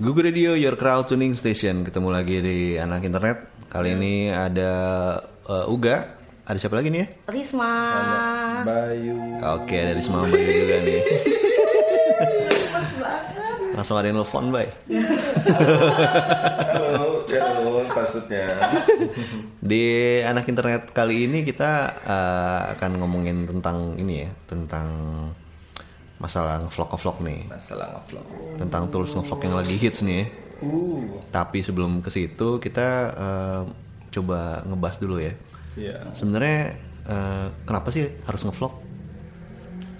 Google Radio Your Crowd Tuning Station ketemu lagi di anak internet. Kali ini ada uh, Uga, ada siapa lagi nih ya? Risma. Bayu. Oke, ada Risma sama Bayu juga nih. Langsung ada yang nelfon, Bay. Halo, ya halo maksudnya. Di anak internet kali ini kita uh, akan ngomongin tentang ini ya, tentang masalah ngevlog-ngevlog nih. Masalah ngevlog. Tentang tools ngevlog yang lagi hits nih. Uh, Tapi sebelum ke situ kita uh, coba ngebahas dulu ya. iya. Sebenarnya uh, kenapa sih harus ngevlog?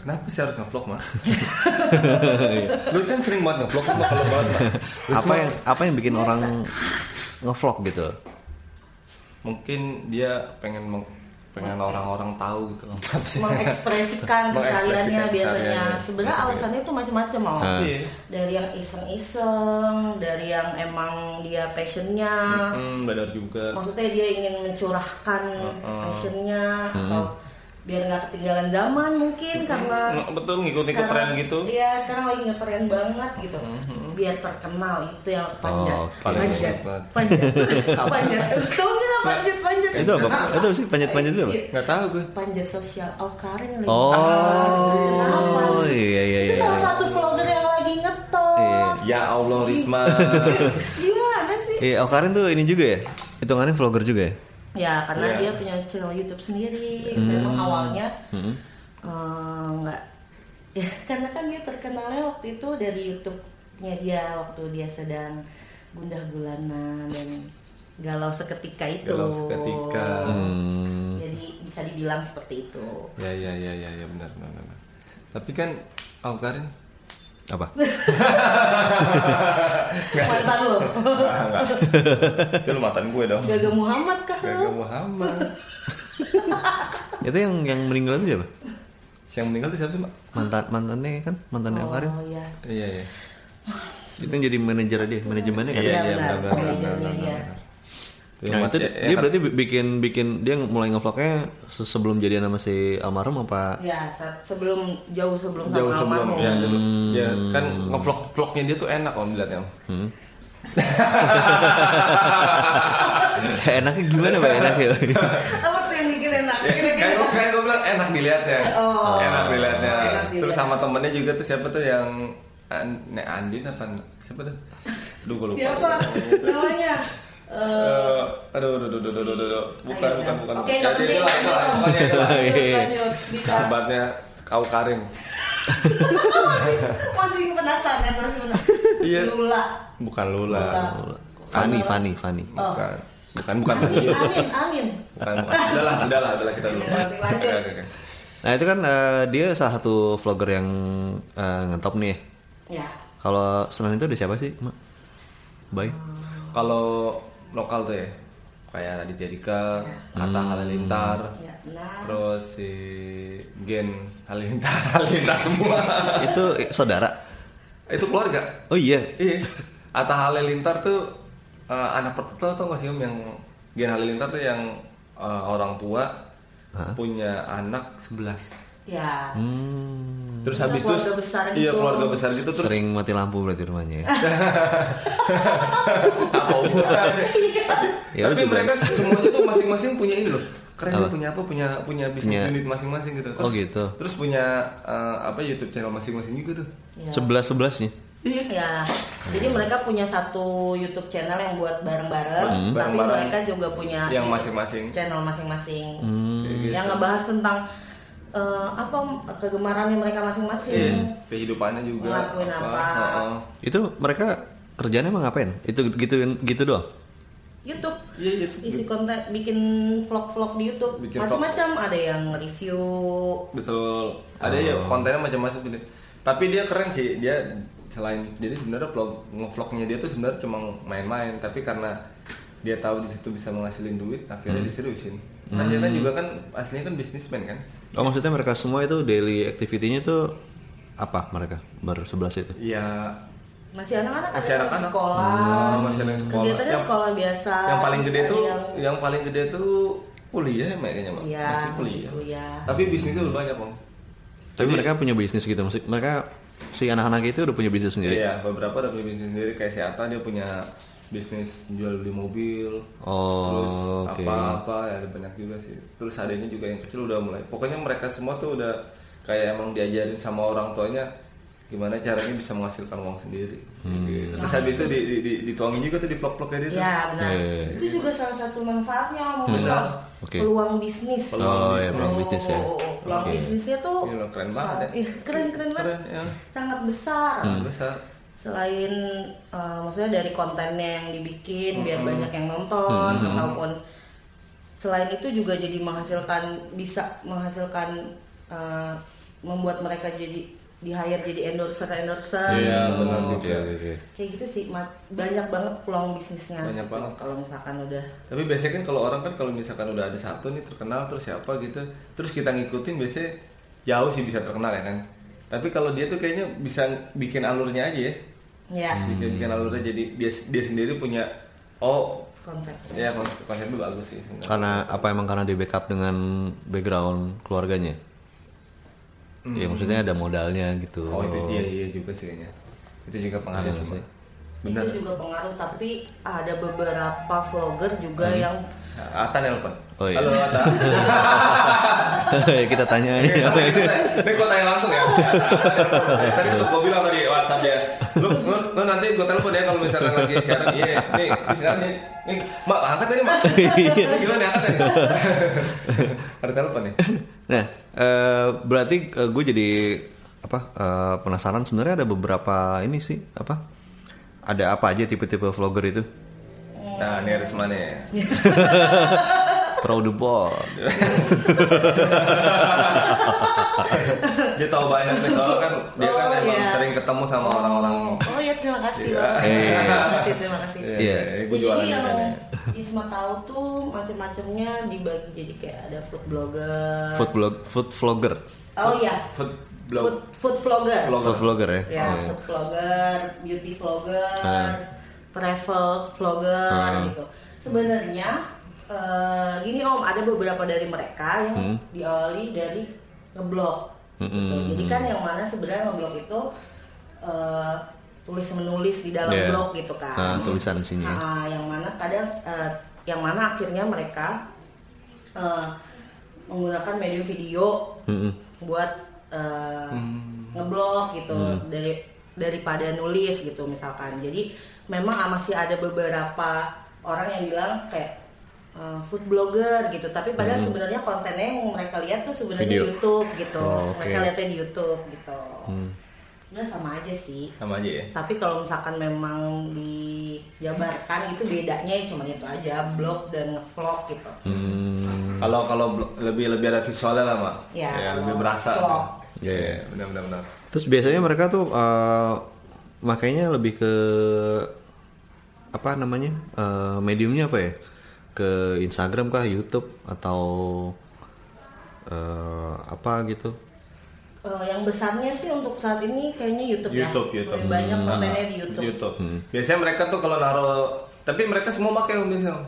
Kenapa sih harus ngevlog mah? Lu kan sering banget ngevlog, ngevlog banget mah. Apa yang apa yang bikin orang ngevlog gitu? Mungkin dia pengen meng- pengen orang-orang tahu gitu loh. mengekspresikan kesehariannya biasanya. Sebenarnya alasannya tuh macam-macam. Ah. Iya. Dari yang iseng-iseng, dari yang emang dia passionnya. Hmm, benar juga. Maksudnya dia ingin mencurahkan Heeh. passionnya atau biar nggak ketinggalan zaman mungkin karena Betul ngikut-ngikut tren sekarang- gitu. Iya, sekarang lagi ngetren banget gitu. Biar terkenal itu yang panjat. Oh, oke. Panjat. Panjat. Panjat. Tahu nggak panjat panjat? Itu apa? Itu sih panjat-panjat itu apa? Nggak tahu gue. Panjat sosial. Oh, Karen lagi. Oh, sih? iya iya Itu iya. salah satu vlogger yang lagi ngetop. Iya. Ya Allah Risma. Gimana sih? Iya, oh Karin tuh ini juga ya? Hitungannya vlogger juga ya? Ya, karena Iya. dia punya channel YouTube sendiri. Memang awalnya Hmm. eh, nggak ya karena kan dia terkenalnya waktu itu dari YouTube-nya dia waktu dia sedang gundah gulana dan galau seketika itu. Galau seketika. Hmm. Jadi bisa dibilang seperti itu. ya ya ya ya ya benar benar benar. Tapi kan Au Karin Apa? Mantan lo. Itu lu mantan gue dong. Gaga Muhammad kah Gagal lo? Muhammad. itu yang yang meninggal itu siapa? Yang meninggal itu siapa sih, Mbak? Mantan mantannya kan mantannya oh, Karin. Oh iya. Iya, iya. Itu yang jadi manajer dia, manajemennya kan. Iya, Iya, iya, benar. benar, benar, Nah, itu ya, dia kan? berarti bikin bikin dia mulai ngevlognya se- sebelum jadian sama si almarhum apa? Ya, saat- sebelum jauh sebelum jauh sama sebelum almarhum. ya, sebelum, ya kan ngevlog vlognya dia tuh enak om dilihatnya. Hmm. Enaknya gimana pak enaknya? Apa tuh yang bikin enak? Ya, kayak gue kayak gue bilang enak dilihatnya, Oh. enak dilihatnya. Enak dilihat. Terus sama temennya juga tuh siapa tuh yang An Nek Andin apa siapa tuh? Duh gue lupa. Siapa namanya? Eh, Eh, aduh, aduh, aduh, aduh, aduh, aduh, aduh. bukan, bukan, bukan. Oke, nggak penting, lanjut, lah. lanjut, lanjut. Bisa. Sahabatnya Kau Karim. Masih penasaran ya, masih penasaran. Iya. Lula. Bukan Lula. Fanny, Fanny, Fanny. Oh. Bukan. Bukan, bukan. bukan. Amin, amin. Bukan, bukan. Udah lah, udah lah, udah lah kita lanjut. Nah itu kan eh, dia salah satu vlogger yang eh, ngetop nih. Ya. Kalau selain itu ada siapa sih, Mak? Baik. Kalau lokal tuh ya, kayak Raditya Dika, Atta Halilintar, Ya, nah. terus si Gen Halilintar, Halilintar semua. itu saudara. Itu keluarga. Oh iya. Iya. Atta Halilintar tuh eh, anak pertama tau gak sih om yang Gen Halilintar tuh yang eh, orang tua Hah? punya anak 11 Ya. Hmm. Terus Iya, habis itu keluarga besar Iya gitu. keluarga besar gitu terus Sering mati lampu berarti rumahnya ya. Oh, bukan. Ya, Tapi mereka semuanya tuh masing-masing punya ini loh. Keren Apa? punya apa? Punya punya bisnis Punya- unit masing-masing gitu. Oh, gitu. Terus punya eh, apa YouTube channel masing-masing juga tuh. Ya. Sebelas sebelas nih. Iya. Ya, jadi mereka punya satu YouTube channel yang buat bareng-bareng, Hmm. tapi Bareng-bareng. mereka juga punya Yang masing-masing. channel masing-masing Hmm. Kayak gitu. yang ngebahas tentang eh, apa kegemarannya mereka masing-masing. Kehidupannya juga. Ngelakuin apa. Heeh. Itu mereka kerjanya emang ngapain? Itu gitu gitu doang. YouTube Iya, itu. isi konten bikin vlog-vlog di YouTube macam-macam ada yang review Betul. Ada ya Oh. kontennya macam-macam gitu. Tapi dia keren sih. Dia selain jadi sebenarnya vlog ngevlognya dia tuh sebenarnya cuma main-main, tapi karena dia tahu di situ bisa menghasilin duit, akhirnya diseriusin. Kan dia kan juga kan aslinya kan bisnismen kan. Oh maksudnya mereka semua itu daily activity-nya tuh apa mereka bersebelas itu? Iya. masih anak-anak Masih ada anak-anak. sekolah Hmm, masih yang sekolah. kegiatannya Yang- sekolah biasa yang paling gede tuh yang- yang paling gede tuh kuliah ya kayaknya Mak. Iya, masih masih kuliah. kuliah. Tapi bisnisnya udah banyak om. Tapi Jadi- mereka punya bisnis gitu, maksud mereka si anak-anak itu udah punya bisnis sendiri. Iya, beberapa udah punya bisnis sendiri kayak si Ata dia punya bisnis jual beli mobil. Oh, terus oke. apa-apa ya ada banyak juga sih. Terus adanya juga yang kecil udah mulai. Pokoknya mereka semua tuh udah kayak emang diajarin sama orang tuanya gimana caranya bisa menghasilkan uang sendiri. Hmm. Gitu. Terus habis itu di, di, di, dituangin juga tuh di vlog-vlognya dia tuh. Ya benar. Iya. Itu juga salah satu manfaatnya Benar. membuka Oke. peluang bisnis. Oh, ya, peluang bisnis ya. Oh, Peluang Oke. bisnisnya tuh Gila, keren banget ya. Iya, keren keren banget. Keren ya. Sangat besar. Hmm. Besar. Selain eh, maksudnya dari kontennya yang dibikin biar banyak yang nonton Hmm. ataupun selain itu juga jadi menghasilkan bisa menghasilkan eh, membuat mereka jadi di hire jadi endorser endorser Iya, gitu. benar juga. Oke, oke, oke. kayak gitu sih Mat. banyak banget peluang bisnisnya Banyak gitu. banget. kalau misalkan udah Tapi biasanya kan kalau orang kan kalau misalkan udah ada satu nih terkenal terus siapa gitu, terus kita ngikutin biasanya jauh sih bisa terkenal ya kan. Tapi kalau dia tuh kayaknya bisa bikin alurnya aja ya. Ya Bikin, bikin alurnya jadi dia dia sendiri punya oh konsepnya ya konsep, konsepnya bagus sih. Karena apa emang karena di backup dengan background keluarganya? Ya maksudnya ada modalnya gitu. Oh itu sih iya, iya juga sih kayaknya. Itu juga pengaruh Iya sih. Bener. itu juga pengaruh tapi ada beberapa vlogger juga yang Nah, Ata nelpon. Oh, iya. Halo Ata. kita tanya aja. Ini gue tanya langsung ya. Tadi tuh gue bilang tadi WhatsApp ya. Lu nanti gue telepon ya kalau misalkan lagi siaran. Iya, nih, siaran nih. Nih, Mak, angkat tadi, Mak. Gimana nih, angkat tadi. Ada telepon nih. Nah, eh, berarti gue jadi apa eh, penasaran sebenarnya ada beberapa ini sih apa? Ada apa aja tipe-tipe vlogger itu? Nah, ini Risma nih. Throw the ball. Dia tahu banyak nih soalnya kan dia kan Oh, emang iya. sering ketemu sama orang-orang. oh ya terima kasih Iya. Iya. terima kasih terima kasih Iya, gue Ya, jualan jadi yang. Isma tahu tuh macam-macamnya dibagi jadi kayak ada food blogger Food blog, food vlogger, oh iya Food food blog. food vlogger Vlog. food vlogger ya. ya Oh, food vlogger beauty vlogger Ah. travel vlogger Ah. gitu sebenarnya eh, gini om ada beberapa dari mereka yang Hmm. diawali dari ngeblog gitu. Mm-mm. jadi kan yang mana sebenarnya ngeblog itu eh, tulis menulis di dalam Iya. blog gitu kan Nah, tulisan isinya. Ah, yang mana kadang eh, yang mana akhirnya mereka eh, menggunakan medium video Mm-mm. buat eh, Hmm. ngeblog gitu dari daripada nulis gitu misalkan jadi memang masih ada beberapa orang yang bilang kayak eh, food blogger gitu tapi padahal sebenarnya kontennya yang mereka lihat tuh sebenarnya Video. YouTube gitu Oh, oke. mereka lihatnya di YouTube gitu Hmm. Udah sama aja sih Sama aja ya. tapi kalau misalkan memang dijabarkan itu bedanya ya cuma itu aja blog dan ngevlog gitu Hmm. Kalau kalau lebih lebih ada visualnya lah, Mak. Ya, lebih kalau berasa. vlog. Iya, iya. benar benar benar. Terus biasanya mereka tuh eh, makanya lebih ke apa namanya eh, mediumnya apa ya? Ke Instagram kah, YouTube atau eh, apa gitu? Eh, yang besarnya sih untuk saat ini kayaknya YouTube, YouTube, ya YouTube. Lebih banyak Hmm. kontennya di YouTube, YouTube. Biasanya mereka tuh kalau naruh tapi mereka semua pakai Om misalnya.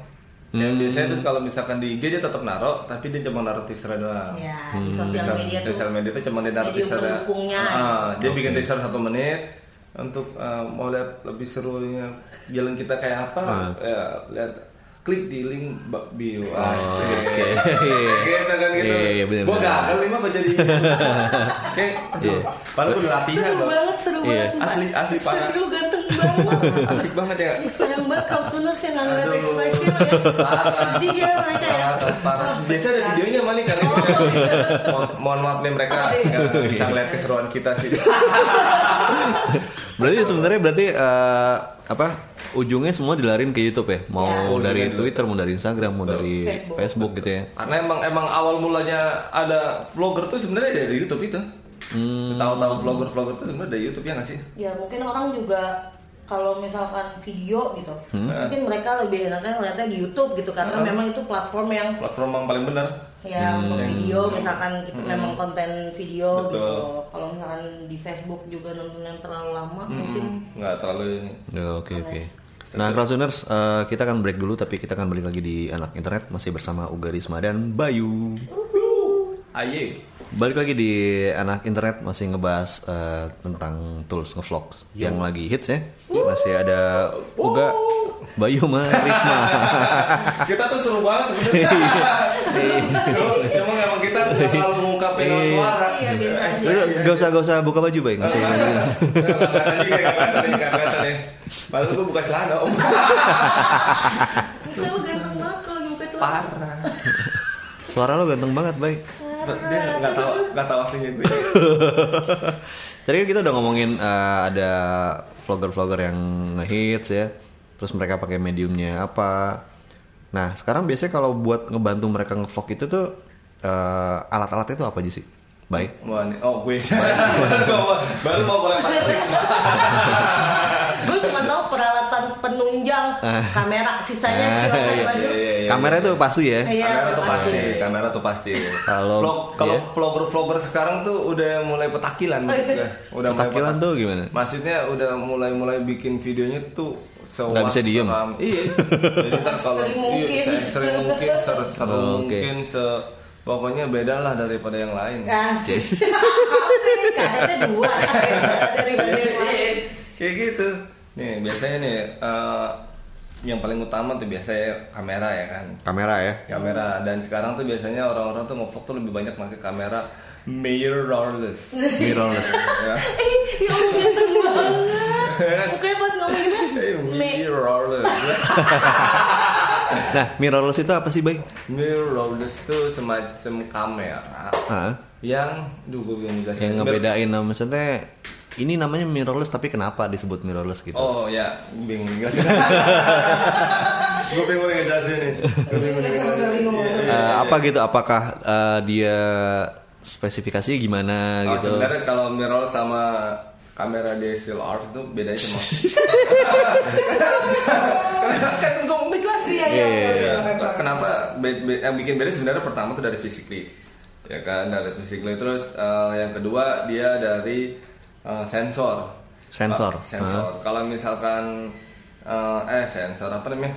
Yang biasanya terus kalau misalkan di IG dia tetap naruh, tapi dia cuma naruh teaser doang. ya di sosial media tuh sosial media tuh cuma dia naruh teaser Ah, dia bikin teaser satu menit untuk eh, mau lihat lebih serunya jalan kita kayak apa Ah. ya lihat klik di link bio Oh, oke. gitu kan gitu Iya, iya, bener, gua bener. gagal nih mah gua jadi kayak Iya. padahal gua udah latihan seru banget seru Iya. banget. Asli- asli parah. Lu ganteng banget asik banget ya sayang banget kau tuners yang nggak ngeliat lu ya sedih ya mereka ya. Biasa ada videonya mana nih kali ini. Mohon, mohon maaf nih mereka nggak bisa ngeliat keseruan kita sih. Berarti sebenarnya berarti eh, apa ujungnya semua dilarin ke YouTube ya? Mau Ya. dari Twitter, mau dari Instagram, mau Betul. dari Facebook. Facebook, gitu ya? Karena emang emang awal mulanya ada vlogger tuh sebenarnya dari YouTube itu. Hmm. Tahu-tahu vlogger-vlogger tuh sebenarnya dari YouTube ya nggak sih? ya mungkin orang juga kalau misalkan video gitu Hmm. mungkin mereka lebih enaknya ngeliatnya di YouTube gitu karena Hmm. memang itu platform yang Platform yang paling benar. ya Hmm. untuk video misalkan kita memang konten video Betul. gitu kalau misalkan di Facebook juga nonton yang terlalu lama mungkin Nggak terlalu ini. Ya, Oke oke. Nah, Crowdtuners, eh, kita akan break dulu, tapi kita akan balik lagi di anak internet masih bersama Uga Risma dan Bayu. Aye. Balik lagi di anak internet masih ngebahas eh, tentang tools ngevlog yang lagi hits ya. Masih ada Uga, Bayu, sama Risma. kita tuh seru banget sebenarnya. Cuma emang kita nggak terlalu ngungkapin lewat suara. Iya. Udah, Gak usah gak usah buka baju baik, nggak usah. Padahal gue buka celana om. Kamu ganteng banget kalau buka tuh. Parah. Suara lo ganteng banget baik. Dia nggak tahu nggak tahu aslinya gue. Tadi kan kita udah ngomongin eh, ada vlogger-vlogger yang ngehits ya. Terus mereka pakai mediumnya apa. Nah, sekarang biasanya kalau buat ngebantu mereka ngevlog itu tuh eh, alat-alatnya itu apa aja sih? Baik. Oh gue baru mau boleh Gue cuma tahu peralatan penunjang kamera, sisanya Ah, silakan iya. Kamera itu pasti ya. Iya, kamera tuh pasti. pasti, kamera tuh pasti. Kalau- Vlog, kalau iya. vlogger-vlogger sekarang tuh udah mulai petakilan, gue. udah mulai Petakilan petak- tuh gimana? Maksudnya udah mulai-mulai bikin videonya tuh sewas Nggak bisa diem? seram. Iya. Jadi ntar kalau iya, mungkin. se- ekstrim mungkin, seru-seru Oh, mungkin, se pokoknya beda lah daripada yang lain. Asik. Kadangnya dua daripada yang lain. Kayak gitu. Nih biasanya nih eh, yang paling utama tuh biasanya kamera ya kan. Kamera ya. kamera dan sekarang tuh biasanya orang-orang tuh ngevlog tuh lebih banyak pakai kamera mirrorless Mirrorless. ya Ya Allah ganteng banget. Mukanya pas ngomong gitu. Eh, mirrorless Nah, mirrorless itu apa sih, Bay? mirrorless tuh semacam kamera Hah? yang duh gue belum jelasin Yang ngebedain nama maksudnya ini namanya mirrorless tapi kenapa disebut mirrorless gitu? oh ya bingung ngejelasin gue bingung ngejelasin nih gue bingung ngomong. ngejelasin Eh, apa gitu? Apakah eh, dia spesifikasinya gimana Oh, gitu? sebenarnya kalau mirrorless sama kamera DSLR itu bedanya cuma kan gue mau jelasin Iya, iya, Iya, iya, iya. kenapa? Be- be- yang bikin beda sebenarnya pertama tuh dari physically ya kan? Dari physically terus eh, yang kedua dia dari eh, sensor Sensor. Ah, sensor kalau misalkan eh, eh sensor apa namanya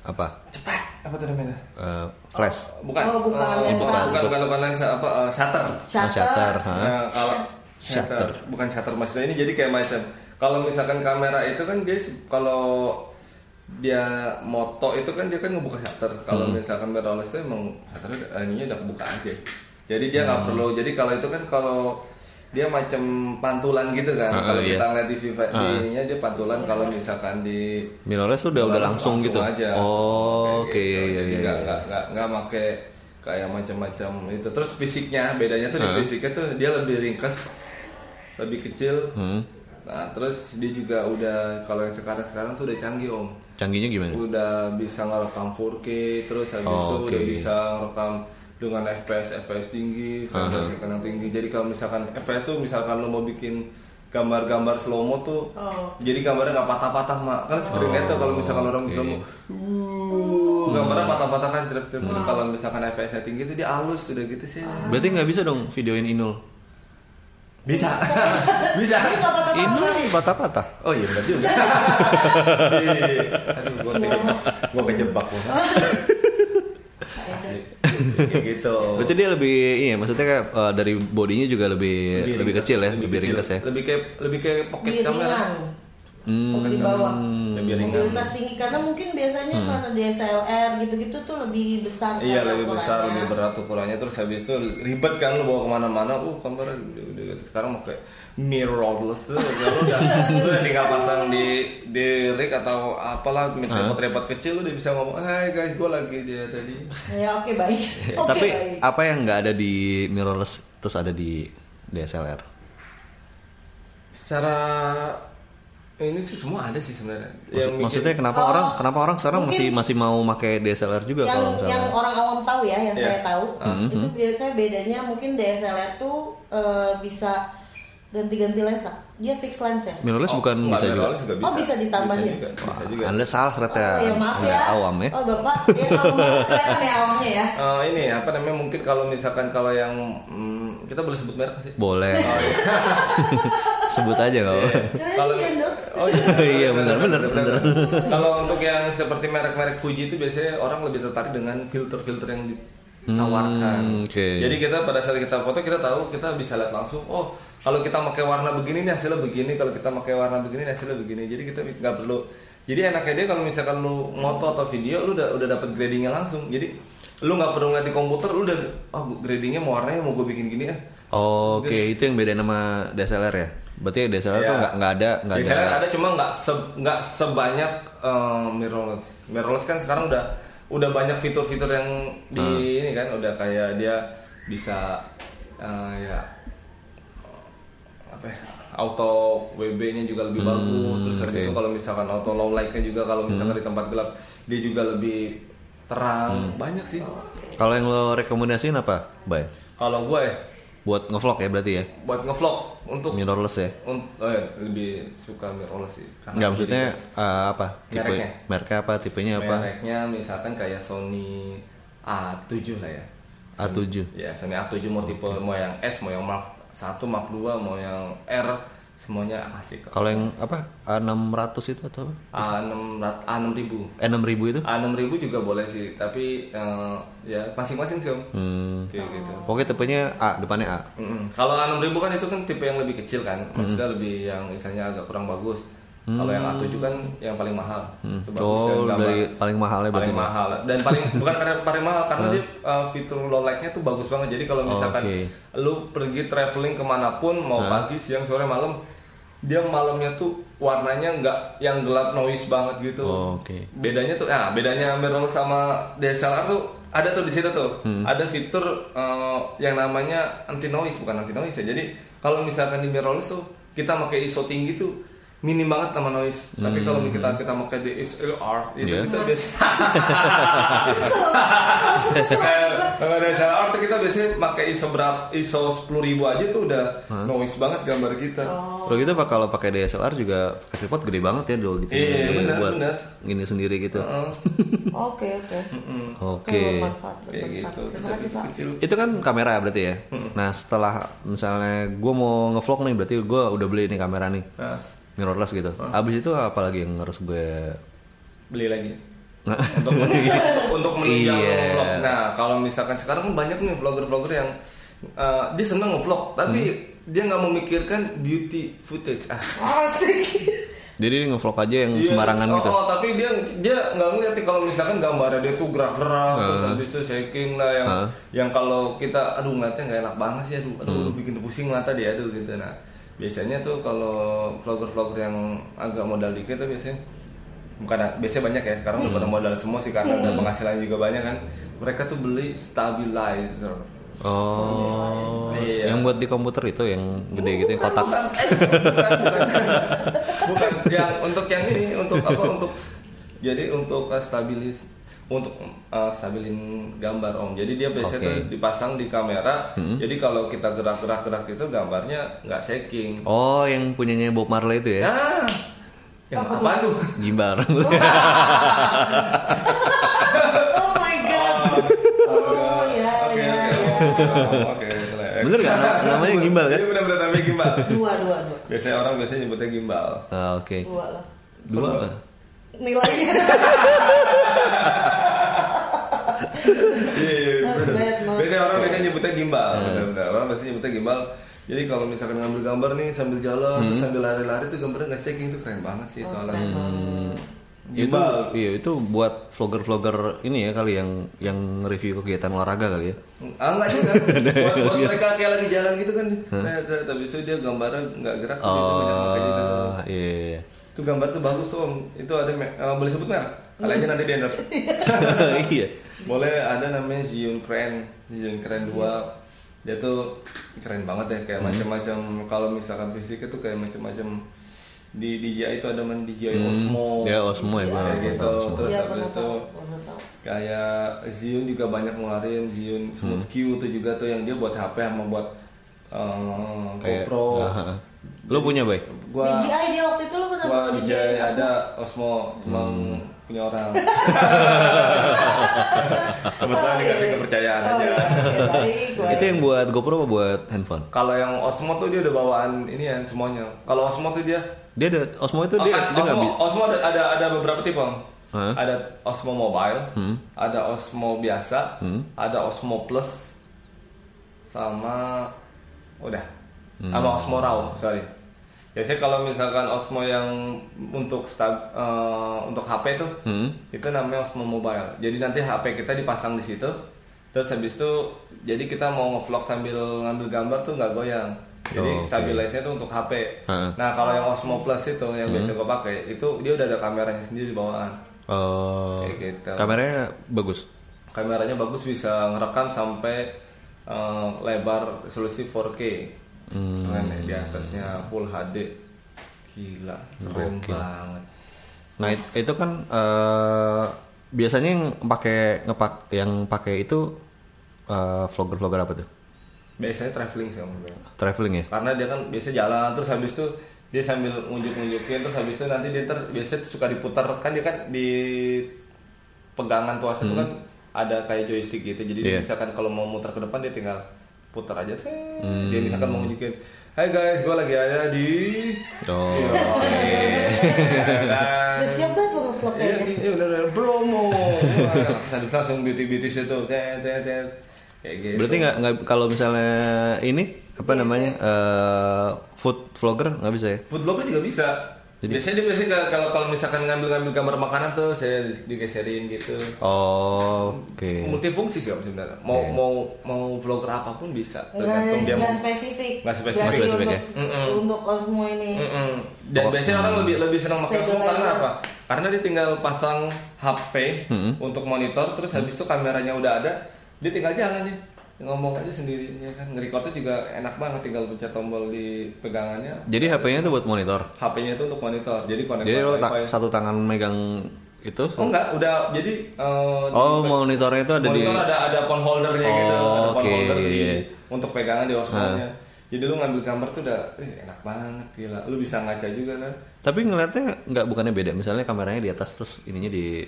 Apa? cepat apa tuh namanya Eh, flash. bukan Oh, bukan Eh, lensa. bukan bukan bukan, bukan lensa apa eh, shutter Oh, shutter. ha? Nah, kalau Shutter. shutter. bukan shutter maksudnya ini jadi kayak macam kalau misalkan kamera itu kan dia kalau dia moto itu kan dia kan ngebuka shutter kalau Hmm. misalkan mirrorless itu emang shutternya ininya udah kebuka aja jadi dia Hmm. nggak perlu jadi kalau itu kan kalau dia macam pantulan gitu kan Ah, kalau iya. kita ngeliat di di Ah. ininya dia pantulan kalau misalkan di Mirrorless tuh udah udah langsung, gitu. aja. Oh, oke iya gitu. iya Jadi iya. nggak nggak nggak pakai kayak macam-macam itu. Terus fisiknya bedanya tuh di Hah? fisiknya tuh dia lebih ringkas, lebih kecil. Hmm. Nah terus dia juga udah kalau yang sekarang sekarang tuh udah canggih om. Canggihnya gimana? Udah bisa ngerekam 4K, terus habis Oh, itu udah oke. bisa ngerekam dengan FPS FPS tinggi. FPS yang tinggi. Jadi kalau misalkan FPS tuh misalkan lo mau bikin gambar-gambar slow mo tuh, Oh. jadi gambarnya nggak patah-patah mak. Kan screennya tuh kalau misalkan orang oke. slow mo, uh, gambarnya patah-patah kan trip-trip. Hmm. Kalau misalkan FPS-nya tinggi tuh dia halus udah gitu sih. Berarti nggak bisa dong videoin Inul. Bisa, bisa. Nggak patah-patah Inul sih. patah-patah. Oh iya benar juga. Aduh, gua kejebak, gua kejebak gua. Gitu. Berarti dia lebih iya maksudnya kayak eh, dari bodinya juga lebih lebih, ringkas, kecil ya, lebih, kecil. ringkas ya. Lebih kayak lebih kayak pocket Lebih kamera. ringan. Hmm. di bawah Lebih ringan. mobilitas tinggi karena mungkin biasanya karena DSLR gitu-gitu tuh lebih besar Iya kan lebih besar, ukurannya. lebih berat ukurannya terus habis itu ribet kan lu bawa ke mana-mana, uh kamera udah, udah, udah. sekarang pakai mirrorless tuh, ya, lu udah udah tinggal pasang di di rig atau apalah repot-repot kecil lu udah bisa ngomong, hai guys gue lagi dia tadi. ya oke baik oke Tapi baik apa yang nggak ada di mirrorless terus ada di DSLR? Secara ini sih semua ada sih sebenarnya. Maksud- Yang maksudnya bikin- kenapa Oh, orang kenapa orang sekarang masih masih mau pakai DSLR juga yang kalau misalnya yang orang awam tahu ya yang Iya. saya tahu Mhm. itu biasanya bedanya mungkin DSLR tuh eh, bisa ganti-ganti lensa dia fix lens ya mirrorless Oh, bukan enggak, bisa juga. juga Oh, bisa ditambahin. Bisa juga, bisa juga. Anda salah ternyata Oh ya maaf ya. awam ya. Oh bapak, ya awam kelihatan ya awamnya ya. Eh, ini apa namanya mungkin kalau misalkan kalau yang hmm, kita boleh sebut merek sih? Boleh. Oh, iya. Sebut aja. Karena Kalau- endorse. Oh iya, Iya, benar, benar, benar. Kalau untuk yang seperti merek-merek Fuji itu biasanya orang lebih tertarik dengan filter-filter yang di tawarkan. Hmm, oke. Jadi kita pada saat kita foto kita tahu kita bisa lihat langsung. Oh, kalau kita pakai warna begini nih hasilnya begini. Kalau kita pakai warna begini nih hasilnya begini. Jadi kita nggak perlu. Jadi enaknya dia kalau misalkan lu moto atau video lu udah udah dapat gradingnya langsung. Jadi lu nggak perlu ngeliat di komputer. Lu udah oh gradingnya mau warnanya mau gue bikin gini ya. Oh, Oke, itu yang beda nama DSLR ya. Berarti DSLR tuh Iya. nggak nggak ada nggak ada. Biasanya ada cuma nggak se- nggak sebanyak eh, mirrorless. Mirrorless kan sekarang udah udah banyak fitur-fitur yang di Hmm. ini kan udah kayak dia bisa eh, ya apa ya, auto WB-nya juga lebih bagus. Terus Hmm, oke. Hmm. itu kalau misalkan auto low light-nya juga kalau misalkan di tempat gelap dia juga lebih terang. Banyak sih. Kalau yang lo rekomendasiin apa, Bay? Kalau gue ya Buat ngevlog ya berarti ya? buat ngevlog untuk Mirrorless ya? un- oh ya, lebih suka mirrorless sih. Karena Nggak maksudnya eh, apa? Tipe Mereknya. mereknya apa? Tipenya apa? Mereknya misalkan kayak Sony A7 lah ya. A7. Ya, Sony A7 mau tipe mau yang S, mau yang Mark 1, Mark 2, mau yang R, semuanya asik. Kalau yang apa? A600 itu atau apa? A6 rat- A6000. E6000 itu? A6000 juga boleh sih, tapi eh, ya masing-masing sih Om. Hmm. Kayak gitu. Pokoknya tipenya A, depannya A. Mm-mm. Kalau A6000 kan itu kan tipe yang lebih kecil kan, maksudnya lebih yang misalnya agak kurang bagus. Kalau yang A7 kan yang paling mahal. Itu bagus Oh, dari paling mahalnya paling mahal. Dan paling bukan karena paling mahal karena dia uh, fitur low light-nya tuh bagus banget. Jadi kalau misalkan Oke. lu pergi traveling ke mana pun mau pagi siang sore malam dia malamnya tuh warnanya nggak yang gelap noise banget gitu. Oh, oke. bedanya tuh nah bedanya mirrorless sama DSLR tuh ada tuh di situ tuh. Hmm. ada fitur uh, yang namanya anti noise bukan anti noise ya. Jadi kalau misalkan di mirrorless tuh kita pakai ISO tinggi tuh minim banget sama noise tapi kalau kita kita pakai DSLR itu Hmm. Iya. kita biasa kalau DSLR tuh kita biasanya pakai ISO berapa ISO 10.000 aja tuh udah noise banget gambar kita Kalau gitu pak kalau pakai DSLR juga pakai tripod gede banget ya dulu gitu. Iya, Jadi benar, buat benar. Ini sendiri gitu. Heeh. Oke oke. Oke. Kayak gitu Terima kasih Pak. kecil Itu kan kamera berarti ya. Nah setelah misalnya gue mau ngevlog nih berarti gue udah beli nih kamera nih nah mirrorless gitu. Abis itu apa lagi yang harus gue beli lagi untuk menunjang untuk menunjang Iya. vlog. Nah, kalau misalkan sekarang kan banyak nih vlogger-vlogger yang uh, dia seneng ngevlog, tapi Hmm. dia nggak memikirkan beauty footage. Ah, Asik. jadi ngevlog aja yang iya, sembarangan oh, gitu. oh, tapi dia dia nggak ngeliat nih kalau misalkan gambarnya dia tuh gerak-gerak terus habis itu shaking lah yang Heeh. yang kalau kita aduh ngeliatnya nggak enak banget sih aduh aduh, Hmm. bikin pusing mata dia aduh gitu nah biasanya tuh kalau vlogger-vlogger yang agak modal dikit tuh biasanya bukan biasanya banyak ya sekarang udah pada Hmm. modal semua sih karena udah penghasilan juga banyak kan mereka tuh beli stabilizer Oh, Iya. yang buat di komputer itu yang gede gitu yang kotak. bukan, eh, bukan, bukan. bukan yang untuk yang ini untuk apa untuk jadi untuk uh, stabilis untuk uh, stabilin gambar om jadi dia biasanya tuh dipasang di kamera jadi kalau kita gerak-gerak-gerak itu gambarnya nggak shaking Oh, yang punyanya Bob Marley itu ya? nah yang apa tuh Gimbal. Oh my god. Oh ya oke oke oke relax. Bener? Nam- namanya gimbal kan? Iya bener-bener namanya gimbal Dua dua dua. biasanya orang biasanya nyebutnya gimbal Ah, Oke. Dua lah. Dua. apa? Nilainya. Iya, iya, Biasanya orang biasanya nyebutnya gimbal, benar-benar. Orang biasanya nyebutnya gimbal. Jadi kalau misalkan ngambil gambar nih sambil jalan, terus sambil lari-lari tuh gambarnya nggak shaking itu keren banget sih itu alat. Itu Gimbal. iya itu buat vlogger-vlogger ini ya kali yang yang review kegiatan olahraga kali ya. Ah enggak juga. buat, buat mereka kayak lagi jalan gitu kan. Nah, tapi itu dia gambarnya nggak gerak gitu, pakai gitu. Oh, iya. iya. Itu gambar tuh bagus tuh om. Itu ada eh, boleh sebut merek? Kali aja nanti di endorse. iya. Boleh ada namanya Zion Keren, Zion Keren 2 Dia tuh keren banget deh kayak macam-macam kalau misalkan fisiknya tuh kayak macam-macam di DJI itu ada man DJI Osmo. Ya, Osmo ya, Kayak gitu. tahu Osmo. Terus Iya, habis itu kayak Zion juga banyak ngeluarin Zion Smooth Q tuh juga tuh yang dia buat HP sama buat eh, Kayak GoPro. ah, ah. Lo punya, Bay? Gua DJI dia waktu itu lo pernah gua Osmo? ada Osmo cuma Hmm. punya orang. Kebetulan dikasih kepercayaan Oh, aja. baik, baik. Itu yang buat GoPro apa buat handphone? Kalau yang Osmo tuh dia udah bawaan ini ya semuanya. Kalau Osmo tuh dia Dia ada Osmo itu dia Oh, kan, dia nggak Osmo, Osmo ada, ada ada beberapa tipe. Om. Hah? ada Osmo Mobile, Hmm. ada Osmo biasa, Hmm. ada Osmo Plus, sama udah, Hmm. sama Osmo Raw, sorry. Biasanya kalau misalkan Osmo yang untuk stab, eh, untuk HP tuh, Hmm. itu namanya Osmo Mobile. Jadi nanti HP kita dipasang di situ, terus habis itu jadi kita mau ngevlog sambil ngambil gambar tuh nggak goyang. Jadi Oh, stabilize-nya tuh untuk HP. Heeh. Nah kalau yang Osmo Plus itu yang biasa gue pakai, itu dia udah ada kameranya sendiri di bawaan. Oh, Kayak gitu. kameranya bagus. Kameranya bagus bisa ngerekam sampai eh, lebar resolusi 4K. Hmm. Keren ya, di atasnya Full HD. Gila, keren Gokil. banget. Nah it- itu kan eh, biasanya yang pakai ngepak yang pakai itu eh, vlogger-vlogger apa tuh? Biasanya traveling sih om. Traveling ya? karena dia kan biasa jalan terus habis itu dia sambil ngunjuk-ngunjukin terus habis itu nanti dia ter biasanya suka diputar kan dia kan di pegangan tuas itu kan ada kayak joystick gitu jadi Hmm. Iya. misalkan kalau mau muter ke depan dia tinggal putar aja set. Hmm. dia misalkan mau nunjukin Hai guys, gue lagi ada di Oh, Iya, dan- Udah siap banget lo ngevlog Iya, iya udah udah promo. Habis langsung beauty beauty situ, tet tet tet. Kayak gitu. berarti nggak nggak kalau misalnya ini apa namanya eh, food vlogger nggak bisa ya? Food blogger juga bisa. Biasanya dia biasanya kalau- kalau misalkan ngambil-ngambil gambar makanan tuh saya digeserin gitu. Oh, oke. Multifungsi sih om sebenarnya. Mau Iya. mau mau vlogger apa pun bisa. Tergantung dia nggak mau. spesifik. Nggak spesifik. Nggak spesifik untuk, ya? Mm-mm. untuk Osmo ini. Mm-mm. Dan biasanya orang lebih lebih senang pakai Osmo Stabilizer. karena apa? Karena dia tinggal pasang HP Mm-mm. untuk monitor, terus habis itu kameranya udah ada, dia tinggal jalan nih ngomong aja sendiri ya kan nge-recordnya juga enak banget tinggal pencet tombol di pegangannya Jadi HP-nya tuh buat monitor. HP-nya itu untuk monitor jadi connect Jadi lo ta- satu tangan megang itu. Oh enggak, udah jadi eh, Oh, di- monitornya itu ada di. monitor ada ada phone holdernya gitu, Oh, ada phone oke, holder di iya. untuk pegangan di osmonya. Jadi lu ngambil gambar tuh udah eh, enak banget gila. Lu bisa ngaca juga kan. Tapi ngeliatnya nggak bukannya beda. Misalnya kameranya di atas terus ininya di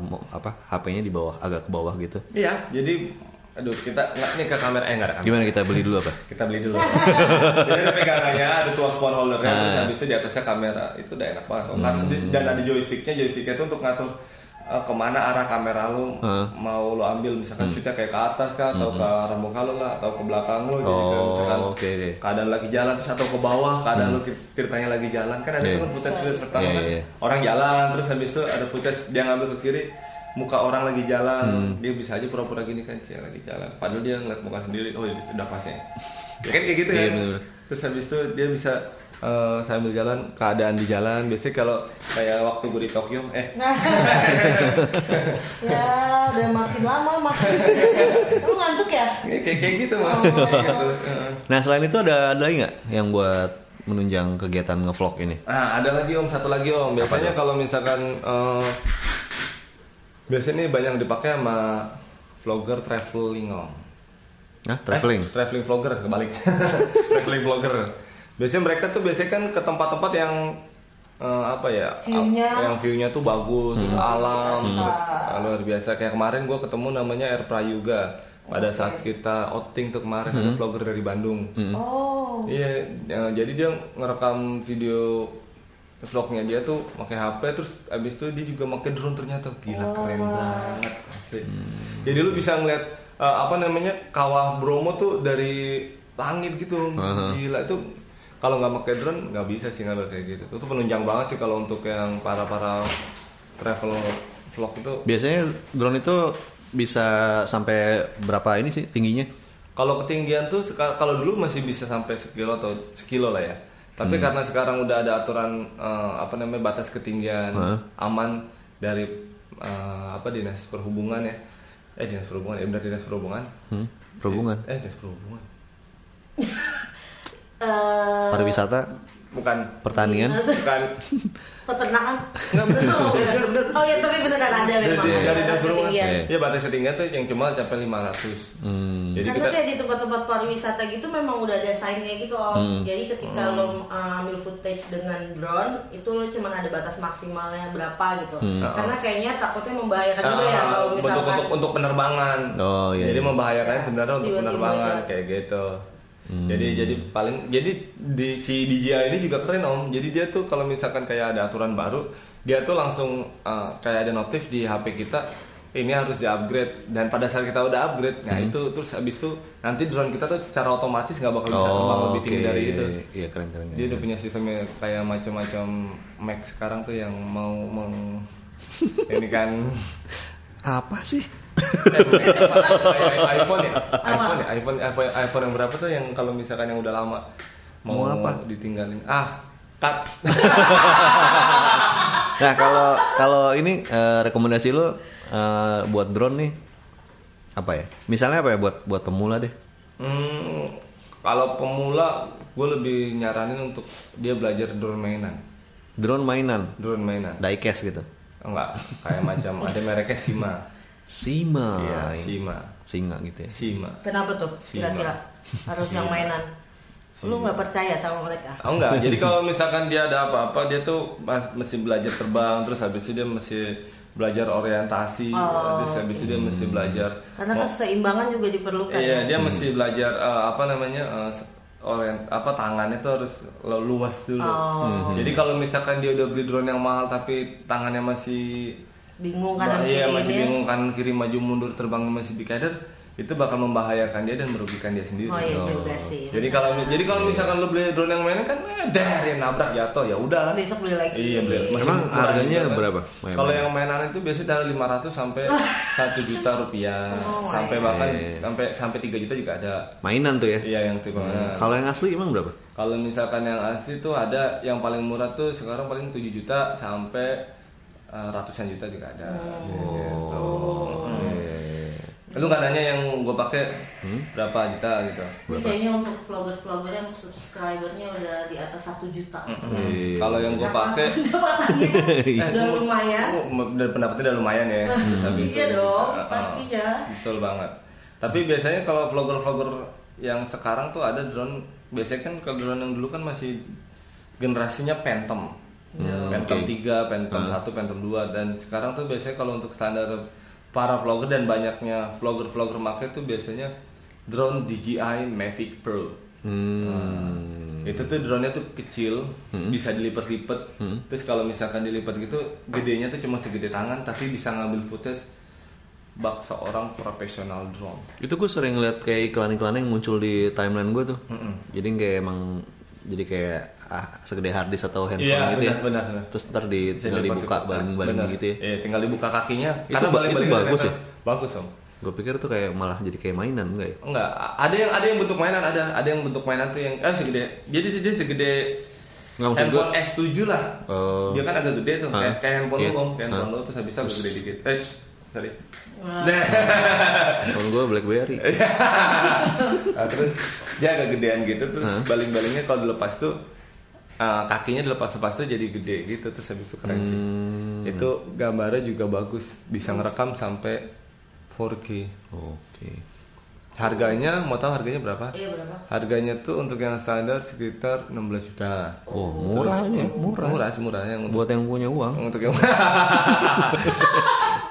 mo- apa HP-nya di bawah agak ke bawah gitu. Iya, jadi aduh kita nggak nih ke kamera eh nggak ada kamera. Gimana kita beli dulu apa? Kita beli dulu. jadi ada pegangannya, ada tuas phone holdernya, terus Ah. habis itu di atasnya kamera. Itu udah enak banget. Ngatur- Dan ada joysticknya, joysticknya itu untuk ngatur eh, ke mana arah kamera lu Ah. mau lo ambil misalkan shootnya kayak ke atas kah atau ke arah muka lu lah atau ke belakang lu jadi kayak Oh, misalkan oke, oke. keadaan lagi jalan terus atau ke bawah keadaan lu ceritanya lagi jalan kan ada Iya. tuh kan footage footage pertama Iya, kan iya. orang jalan terus habis itu ada footage dia ngambil ke kiri muka orang lagi jalan Hmm. dia bisa aja pura-pura gini kan cia lagi jalan padahal dia ngeliat muka sendiri oh itu udah pasnya ya kan kayak gitu Iya, kan terus habis itu dia bisa eh, sambil jalan keadaan di jalan biasanya kalau kayak waktu gue di Tokyo eh ya udah makin lama makin. Kamu ngantuk ya? kayak kayak gitu mah Oh. Gitu. Heeh. Nah selain itu ada ada lagi nggak yang buat menunjang kegiatan ngevlog ini? Nah, ada lagi om, satu lagi om. Biasanya kalau misalkan eh, biasanya ini banyak dipakai sama vlogger traveling om. Nah traveling. Eh, traveling vlogger kebalik. traveling vlogger. Biasanya mereka tuh biasanya kan ke tempat-tempat yang eh, apa ya? View-nya. ap- yang view-nya tuh bagus, terus alam, biasa. terus ah, luar biasa. Kayak kemarin gue ketemu namanya Air Prayuga. Pada saat kita outing tuh kemarin ada vlogger dari Bandung. Oh. Iya, ya, jadi dia ngerekam video vlognya dia tuh pakai HP terus abis itu dia juga pakai drone ternyata gila keren banget asli. Jadi lu bisa ngeliat eh, apa namanya kawah Bromo tuh dari langit gitu, gila itu kalau nggak pakai drone nggak bisa sih ngambil kayak gitu. Itu tuh penunjang banget sih kalau untuk yang para para travel vlog itu. Biasanya drone itu bisa sampai berapa ini sih tingginya? Kalau ketinggian tuh kalau dulu masih bisa sampai sekilo atau sekilo lah ya. Tapi karena sekarang udah ada aturan eh, apa namanya batas ketinggian Hah? aman dari eh, apa dinas perhubungan ya. Eh dinas perhubungan ya benar dinas perhubungan. Hmm? Perhubungan, Eh dinas perhubungan. Eh, pariwisata, Bukan. pertanian. Bukan. peternakan. Nggak bener. Oh, bener, bener. Oh ya tapi beneran ada Dari, memang. dari perhubungan. ketinggian. Iya. Iya batas ketinggian tuh yang cuma sampai 500. Hmm. Jadi Karena kita di tempat-tempat pariwisata gitu memang udah ada sign-nya gitu om. Hmm. Jadi ketika lo uh, ambil footage dengan drone itu lo cuma ada batas maksimalnya berapa gitu. Hmm. Karena kayaknya takutnya membahayakan juga ya Ah, kalau misalkan untuk untuk penerbangan. Oh, iya, Jadi iya. membahayakan sebenarnya untuk penerbangan aja. kayak gitu. Hmm. Jadi jadi paling jadi di si DJI ini juga keren om. Jadi dia tuh kalau misalkan kayak ada aturan baru, dia tuh langsung uh, kayak ada notif di HP kita ini harus di-upgrade dan pada saat kita udah upgrade nah Hmm. itu terus habis itu nanti drone kita tuh secara otomatis nggak bakal bisa terbang lebih tinggi oke. dari itu Iya keren keren. dia udah punya sistemnya kayak macam-macam Mac sekarang tuh yang mau meng ini kan Apa sih? iPhone ya iPhone ya iPhone iPhone iPhone yang berapa tuh yang kalau misalkan yang udah lama mau, Mau apa? ditinggalin ah cut Nah kalau kalau ini eh, rekomendasi lo eh, buat drone nih apa ya? Misalnya apa ya buat buat pemula deh? Hmm, kalau pemula, gue lebih nyaranin untuk dia belajar drone mainan. Drone mainan, Drone mainan. diecast gitu. Enggak, kayak macam ada mereknya Sima. Sima. Iya, Sima. Singa gitu ya. Sima. Kenapa tuh Sima. kira-kira harus yang mainan? Lu nggak percaya sama mereka? Oh enggak, jadi kalau misalkan dia ada apa-apa, dia tuh mas- mesti belajar terbang, terus habis itu dia mesti belajar orientasi, Oh, terus habis itu dia mesti belajar. Karena keseimbangan juga diperlukan. Iya, ya? dia mesti belajar eh, apa namanya se- orient apa tangannya tuh harus lu- luas dulu. Oh. Jadi kalau misalkan dia udah beli drone yang mahal tapi tangannya masih Bingung kanan iya, kiri masih ini. bingung kanan kiri maju mundur terbangnya masih bikader, itu bakal membahayakan dia dan merugikan dia sendiri. Oh iya juga sih. Jadi kalau jadi kalau misalkan lu beli drone yang mainan kan eh, der ya nabrak jatuh ya udah. besok beli lagi. Iya, beli. Masih Emang harganya juga kan. berapa? Kalau yang mainan itu biasanya dari 500 sampai 1 juta rupiah, Oh, sampai my bahkan God. sampai sampai 3 juta juga ada. Mainan tuh ya. Iya yang tipe mainan. Kalau yang asli emang berapa? Kalau misalkan yang asli tuh ada yang paling murah tuh sekarang paling 7 juta sampai eh, ratusan juta juga ada. Gitu. Lu nggak nanya yang gue pakai berapa juta gitu? Ini kayaknya untuk vlogger-vlogger yang subscribernya udah di atas satu juta. Hmm. Kalau yang gue pakai Pendapatannya udah lumayan. Oh, dan pendapatnya udah lumayan ya. Habis Iya dong, bisa, pasti oh, ya. Betul banget. Tapi biasanya kalau vlogger-vlogger yang sekarang tuh ada drone, biasanya kan kalau drone yang dulu kan masih generasinya Phantom. Phantom 3, Phantom 1, Phantom 2 dan sekarang tuh biasanya kalau untuk standar para vlogger dan banyaknya vlogger-vlogger make tuh biasanya drone DJI Mavic Pro. Hmm. Itu tuh drone-nya tuh kecil, bisa dilipat-lipat. Terus kalau misalkan dilipat gitu, gedenya tuh cuma segede tangan, tapi bisa ngambil footage bak seorang profesional drone. Itu gue sering lihat kayak iklan-iklan yang muncul di timeline gue tuh. Jadi kayak emang jadi kayak ah, segede hard disk atau handphone Iya, gitu ya. benar, benar, benar. Terus ntar di, Bisa tinggal dilipat- dibuka baling-baling Benar. gitu ya. Iya, tinggal dibuka kakinya. Itu karena ba- baling-baling itu bagus ya? Bagus om. Gue pikir tuh kayak malah jadi kayak mainan enggak ya? Enggak, ada yang ada yang bentuk mainan ada, ada yang bentuk mainan tuh yang eh segede. Jadi dia segede Nggak, handphone S7 lah. Oh. Dia kan agak gede tuh, kayak, kayak handphone Iya. lu om, kayak handphone lu terus habis itu agak gede dikit. Eh, sorry. Wah. Nah. Kalau gue BlackBerry. Nah, terus dia agak gedean gitu terus baling-balingnya kalau dilepas tuh uh, kakinya dilepas-lepas tuh jadi gede gitu terus habis itu keren sih Hmm. itu gambarnya juga bagus bisa ngerekam sampai 4K Oke. harganya mau tahu harganya berapa Iya berapa? harganya tuh untuk yang standar sekitar 16 juta Oh, murahnya, murah. murah sih murah yang untuk Buat yang punya uang. untuk yang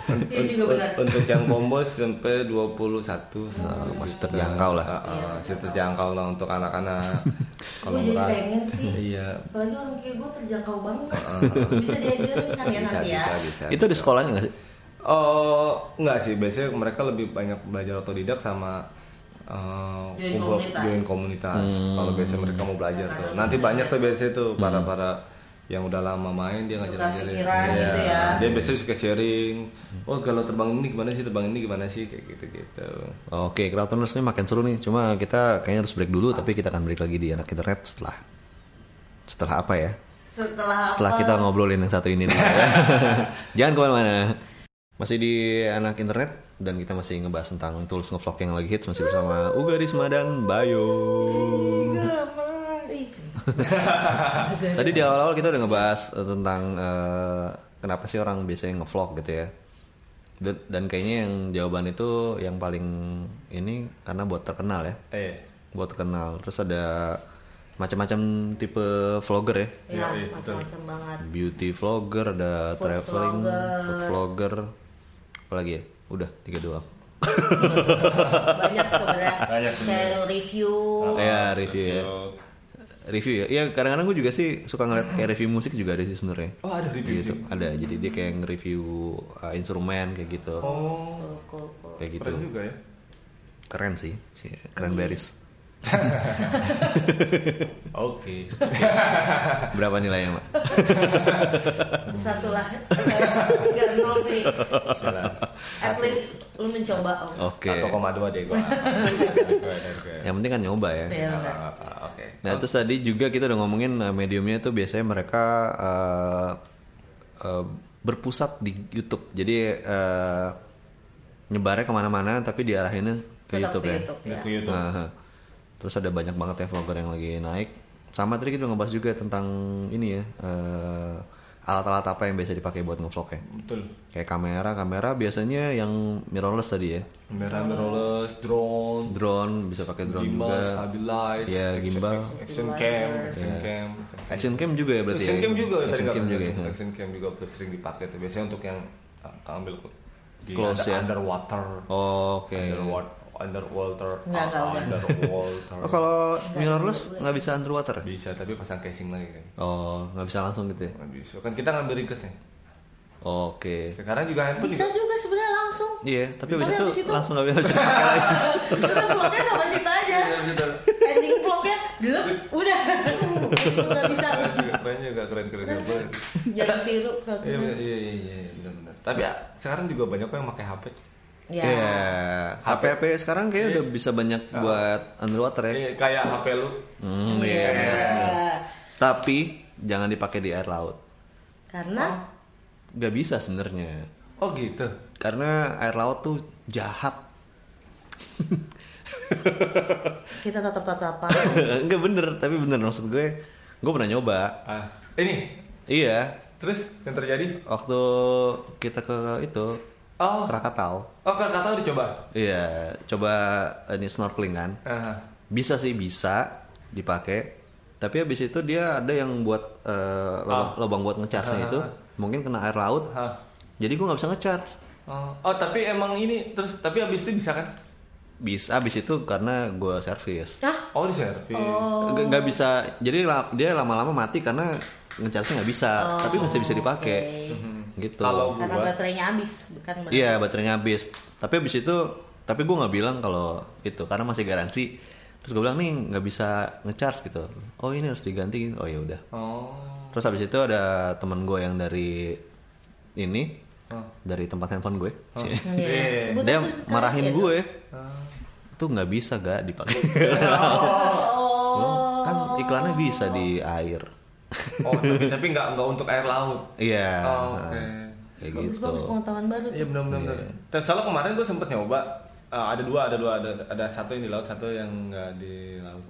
Iya juga benar. untuk yang combo sampai 21 masih terjangkau lah. Ah, ah, masih terjangkau lah untuk anak-anak kalau Gue jadi pengen sih. iya Apalagi orang kayak gue terjangkau banget. Bisa diajarin kan ya bisa nanti ya. bisa bisa Itu di sekolahnya nggak sih? oh enggak sih biasanya mereka lebih banyak belajar otodidak sama uh, Join kumpul- komunitas. join komunitas kalau biasa mereka mau belajar tuh nanti banyak tuh biasanya tuh para para yang udah lama main dia pikiran Iya. gitu ya. dia biasanya suka sharing oh kalau terbang ini gimana sih terbang ini gimana sih kayak gitu gitu Oke, Crowdtuners ini makin seru nih. Cuma kita kayaknya harus break dulu, tapi kita akan balik lagi di anak internet setelah setelah apa ya? Setelah, Setelah apa? kita ngobrolin yang satu ini nih. ya. Jangan ke mana-mana. Masih di anak internet dan kita masih ngebahas tentang tools ngevlog yang lagi hits masih bersama Uga Risma dan Bayu. Tadi di awal-awal kita udah ngebahas eh, tentang eh, kenapa sih orang biasanya ngevlog gitu ya. Dan, dan kayaknya yang jawaban itu yang paling ini karena buat terkenal ya. eh Buat terkenal. Terus ada macam-macam tipe vlogger ya. Ya, Iya, iya, betul. macam-macam banget. Beauty vlogger, ada Food traveling, vlogger. food vlogger. Apalagi ya? Udah, tiga doang. Banyak sebenarnya. Banyak Kayak review. ya, review ya. Review ya. Iya kadang-kadang gue juga sih suka ngeliat kayak review musik juga ada sih sebenarnya. Oh, ada review Gitu. Ada. Jadi dia kayak nge-review uh, instrumen kayak gitu. Oh, Cool, cool, cool. Kayak gitu. keren juga ya. Keren sih. sih. Keren beris. Oke. Berapa nilainya, Mbak? Satu lah. Enggak nol sih. Salah. At least lu mencoba. Om. Oke. 1,2 deh gua. Yang penting kan nyoba ya. Iya, Oke. Nah terus tadi juga kita udah ngomongin uh, mediumnya tuh biasanya mereka uh, uh, berpusat di YouTube. Jadi uh, nyebarnya ke mana-mana tapi diarahinnya ke Tetap YouTube ke ya. YouTube, ya. Ke YouTube. Nah, terus ada banyak banget ya vlogger yang lagi naik. Sama tadi kita ngebahas juga tentang ini ya uh, alat-alat apa yang biasa dipakai buat ngevlog ya. Betul. Kayak kamera, kamera biasanya yang mirrorless tadi ya. Kamera mirrorless, drone, Drone bisa pakai drone gimbal, juga. stabilize, Iya, action- gimbal. action cam, action Iya. cam. Action cam juga ya berarti Action ya? cam juga tadi Action cam juga ya. Action cam juga sering dipakai tuh. Biasanya untuk yang uh, ambil di Close under- ya? underwater, Oh, Oke. underwater, underwater, Nggak, uh, underwater. Oh kalau mirrorless nggak bisa underwater? bisa tapi pasang casing lagi kan. Oh nggak bisa langsung gitu ya? Nggak bisa. Kan kita ngambil ringkesnya. Oke. Sekarang juga handphone Bisa juga. juga sebenarnya langsung. Iya, tapi habis Tapi itu langsung nggak bisa dipakai lagi. Sudah vlognya sama situ aja. Iya. Ending vlognya, dulu udah. Nggak bisa. Keren juga keren keren keren. Jangan tiru Iya iya iya iya benar-benar. Tapi ya, sekarang juga banyak kok yang pakai HP. Ya. Iya. HP-HP sekarang kayak udah bisa banyak buat underwater ya. Iya, kayak HP lu. Hmm, Iya. iya. Tapi jangan dipakai di air laut. Karena Gak bisa sebenarnya. Oh gitu. Karena air laut tuh jahat. kita tetap tatapan. Enggak bener, tapi bener maksud gue. Gue pernah nyoba. Ah, ini. Iya, Terus yang terjadi? waktu kita ke itu Oh. Krakatau. Oh, tahu dicoba. Iya, coba ini snorkeling kan. Aha. Bisa sih bisa dipakai. Tapi habis itu dia ada yang buat eh, lubang, Ah. lubang buat ngecharge itu mungkin kena air laut. Hah. Jadi gue nggak bisa ngecharge. Oh. oh, tapi emang ini terus tapi habis itu bisa kan? Bisa habis itu karena gue servis. Hah? Oh, di servis. Nggak nggak bisa. Jadi dia lama-lama mati karena ngecharge nggak bisa. tapi masih bisa dipakai. Gitu. Kalau Karena gua baterainya habis, bukan berarti. Iya baterainya habis. Tapi habis itu, tapi gue nggak bilang kalau itu karena masih garansi. Terus gue bilang nih nggak bisa ngecharge gitu. Oh ini harus diganti. Oh ya udah. Oh. Terus habis itu ada teman gue yang dari ini Oh. dari tempat handphone gue. Iya. Iya. Sebut Dia marahin kalian. gue. Tuh nggak bisa gak dipakai. Oh. kan iklannya bisa di air. Oh, tapi tapi nggak nggak untuk air laut. Iya. Oh, oke. Kayak Bagus gitu. bagus pengetahuan baru Iya benar-benar. Iya. Terus soalnya kemarin gue sempet nyoba eh, ada dua ada dua ada ada satu yang di laut satu yang nggak di laut.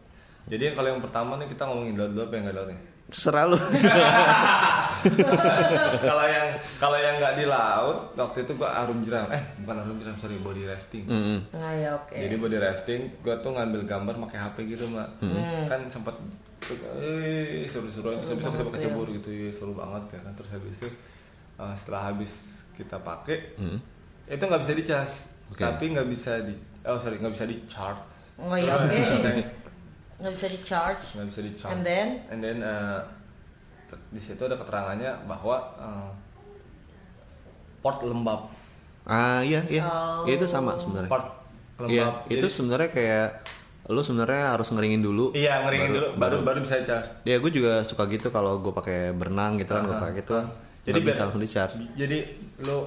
Jadi kalau yang pertama nih kita ngomongin laut dulu apa yang nggak laut nih? Serah lu. kalau yang kalau yang nggak di laut waktu itu gue arum jeram eh bukan arum jeram sorry body rafting. Mm-mm. Nah, ya oke. Jadi body rafting gue tuh ngambil gambar pakai HP gitu mak. Kan sempat eh seru-seru terus habis itu kita banget kecebur gitu ya seru banget ya kan terus habis itu eh, setelah habis kita pakai Hmm. itu nggak bisa dicas Oke. tapi nggak bisa di oh sorry nggak bisa di charge Oh iya oke. Nggak bisa di charge. nggak bisa di charge And then? and then uh, di situ ada keterangannya bahwa uh, port lembab Ah iya iya. Oh. Itu sama sebenarnya. port Iya, lembab itu Jadi- sebenarnya kayak lu sebenarnya harus ngeringin dulu. iya ngeringin dulu baru baru bisa charge Ya gue juga suka gitu kalau gue pakai berenang gitu kan gue Aha, pakai gitu. aha. Jadi bisa langsung di charge. jadi lu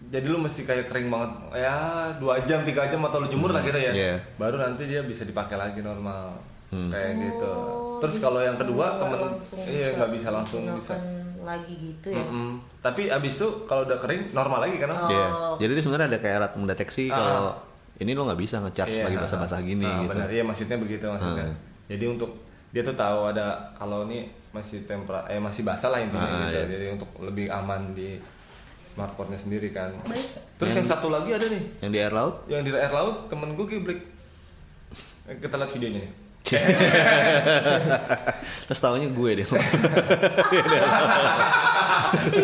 jadi lu mesti kayak kering banget ya dua jam tiga jam atau lu jemur lah gitu ya Iya. baru nanti dia bisa dipakai lagi normal Hmm. kayak gitu Oh, terus kalau yang kedua temen iya nggak bisa langsung bisa lagi gitu ya. Mm-mm. tapi abis itu kalau udah kering normal lagi kan Oh. Iya. Jadi dia sebenarnya ada kayak alat mendeteksi Ah. kalau ini lo nggak bisa ngecharge Iya, lagi ah, basah-basah gini ah, gitu. benar iya maksudnya begitu maksudnya Ah. jadi untuk dia tuh tahu ada kalau ini masih tempera eh masih basah lah intinya Ah, gitu. iya. jadi untuk lebih aman di smartphone-nya sendiri kan Baik. terus yang satu lagi ada nih Yang di air laut? yang di air laut temen gue geblek Eh, kita lihat videonya nih Terus tahunya gue deh. Iya. Tadi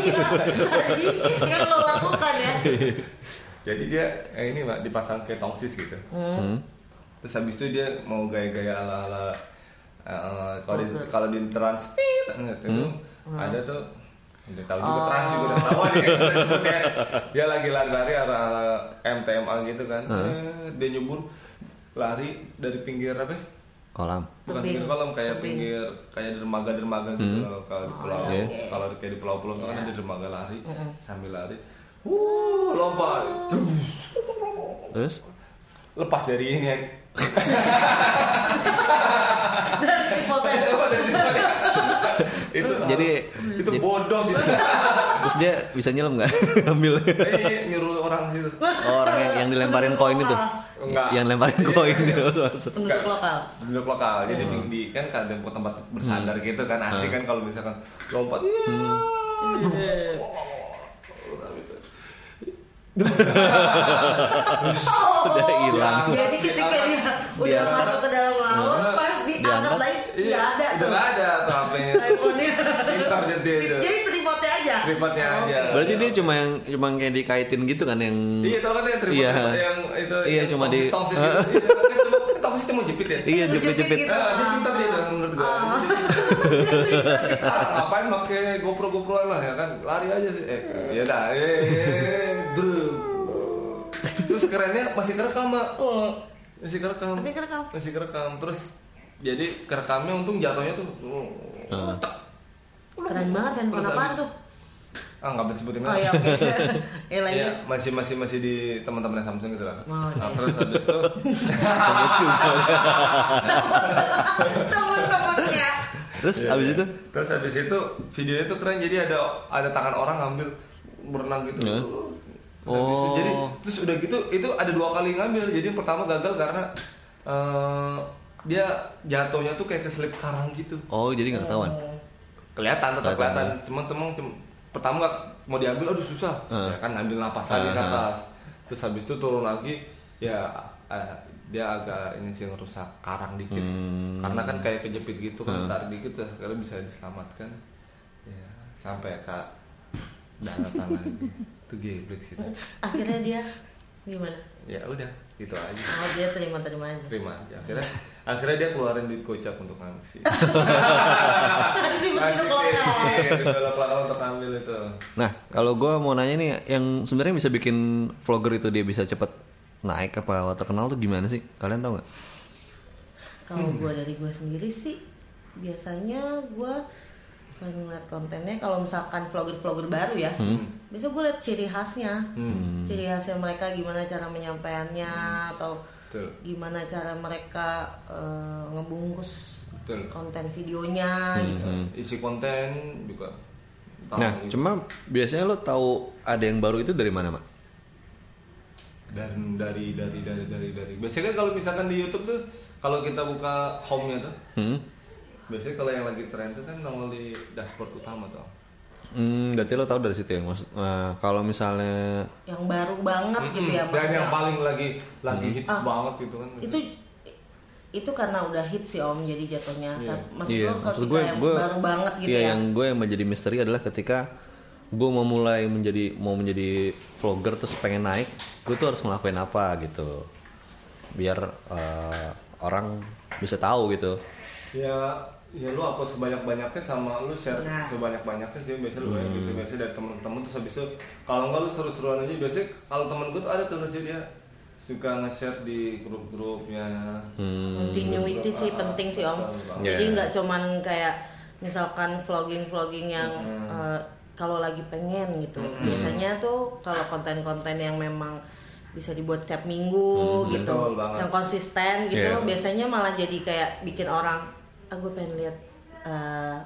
yang lo lakukan ya. jadi dia eh, ini mbak dipasang kayak tongsis gitu Hmm. terus habis itu dia mau gaya-gaya ala-ala Eh, kalau di kalau di trans gitu itu ada tuh udah tahu juga trans juga udah tahu dia sebutnya. dia lagi lari-lari arah, arah MTMA gitu kan Eh, dia nyebur lari dari pinggir apa? Kolam. bukan pinggir kolam kayak Tebing. pinggir kayak dermaga-dermaga gitu loh kalau di pulau iya, oke. kalau di- kayak di pulau-pulau tuh kan Iya. ada dermaga lari sambil lari Wuh, lompat Terus. Terus? lepas dari ini ini. itu Jadi itu bodoh sih terus dia bisa nyelam nggak? Ambil. Eh, nyuruh orang situ Oh, orang yang, yang dilemparin koin itu. Enggak. Yang lemparin koin gitu. penduduk lokal. penduduk lokal jadi di, di kan ada tempat bersandar gitu kan asik kan kalau misalkan lompat iya Eh, Udah hilang. Jadi ketika dia udah Diangkat. masuk ke dalam laut, pas diangkat lagi Iya, nggak ada udah tuh. nggak ada tuh HP-nya iPhone-nya. Pintar dia itu. Jadi tripodnya aja. Tripodnya Oh, aja. Berarti dia cuma yang cuma kayak dikaitin gitu kan yang Iya tau kan yang tripod Iya. yang itu Iya, yang cuma di- tongsis, tongsis itu. Iya, kan cuma tongsis cuma jepit ya. Iya, jepit-jepit. gitu. Ah, dia pintar dia itu menurut gua. Ah, ngapain pakai GoPro GoProan lah ya kan lari aja sih. Eh, ya dah. Eh, eh, bro. Terus kerennya masih kerekam, Mak. Masih kerekam. Masih kerekam. Masih kerekam. Terus jadi kerekamnya untung jatuhnya tuh Ah. tak. Keren banget handphone habis- tuh? Ah, nggak boleh sebutin Oh iya. Ya lagi. Iya, masih masih masih di teman-temannya Samsung gitu lah. Oh, Nah, iya. terus habis itu Temen-temennya. Terus abis itu terus habis itu videonya tuh keren jadi ada ada tangan orang ngambil berenang gitu. Ya. Terus habis itu, Oh. jadi terus udah gitu itu ada dua kali ngambil. Jadi yang pertama gagal karena eh, dia jatuhnya tuh kayak keselip karang gitu. Oh, jadi nggak ketahuan. Kelihatan tetap Kelihatan. Teman-teman cum- pertama nggak mau diambil aduh susah. Ah. Ya kan ngambil napas lagi ke Ah, ah. atas. Terus habis itu turun lagi ya eh, dia agak ini sih ngerusak karang dikit. Hmm. Karena kan kayak kejepit gitu kan Ah. tarik dikit terus akhirnya bisa diselamatkan. Ya, sampai ke daratan lagi. Itu geblek sih. Akhirnya dia gimana? Ya udah, gitu aja. Oh dia terima-terima aja. Terima aja. Akhirnya akhirnya dia keluarin duit gocap untuk penduduk lokal untuk ambil itu. Nah, kalau gue mau nanya nih, yang sebenarnya bisa bikin vlogger itu dia bisa cepet naik apa terkenal tuh gimana sih? Kalian tahu nggak? Kalau gue dari gue sendiri sih biasanya gue selain ngeliat kontennya kalau misalkan vlogger-vlogger baru ya biasa gue liat ciri khasnya ciri khasnya mereka gimana cara menyampaikannya atau Betul. gimana cara mereka eh, ngebungkus Betul. konten videonya gitu Isi konten juga. tahu Nah, gitu. cuma biasanya lo tahu ada yang baru itu dari mana, Mak? Dan dari dari dari dari dari biasanya kan kalau misalkan di YouTube tuh kalau kita buka home-nya tuh Hmm? biasanya kalau yang lagi tren tuh kan nongol di dashboard utama tuh Hmm, berarti lo tahu dari situ ya, maksud. Nah, kalau misalnya yang baru banget gitu ya dan maksudnya. yang paling lagi lagi hits Ah. banget gitu kan itu itu karena udah hit sih om jadi jatuhnya. Tapi maksud iya, lo maksud gue, yang gue baru banget gitu iya, ya yang gue yang menjadi misteri adalah ketika gue mau mulai menjadi mau menjadi vlogger terus pengen naik, gue tuh harus ngelakuin apa gitu, biar eh, orang bisa tahu gitu. ya ya lu upload sebanyak banyaknya sama lu share Nah. sebanyak banyaknya sih biasanya lu kayak gitu biasanya dari temen-temen terus habis itu kalau enggak lu seru-seruan aja biasanya kalau temen gue tuh ada tuh lucu dia. Suka nge-share di grup-grupnya. Hmm, continuity sih penting sih om. Iya. jadi nggak cuman kayak misalkan vlogging vlogging yang Hmm. eh, kalau lagi pengen gitu. Biasanya tuh kalau konten-konten yang memang bisa dibuat setiap minggu gitu Hmm, banget. yang konsisten gitu Iya. biasanya malah jadi kayak bikin orang ah gue pengen lihat eh,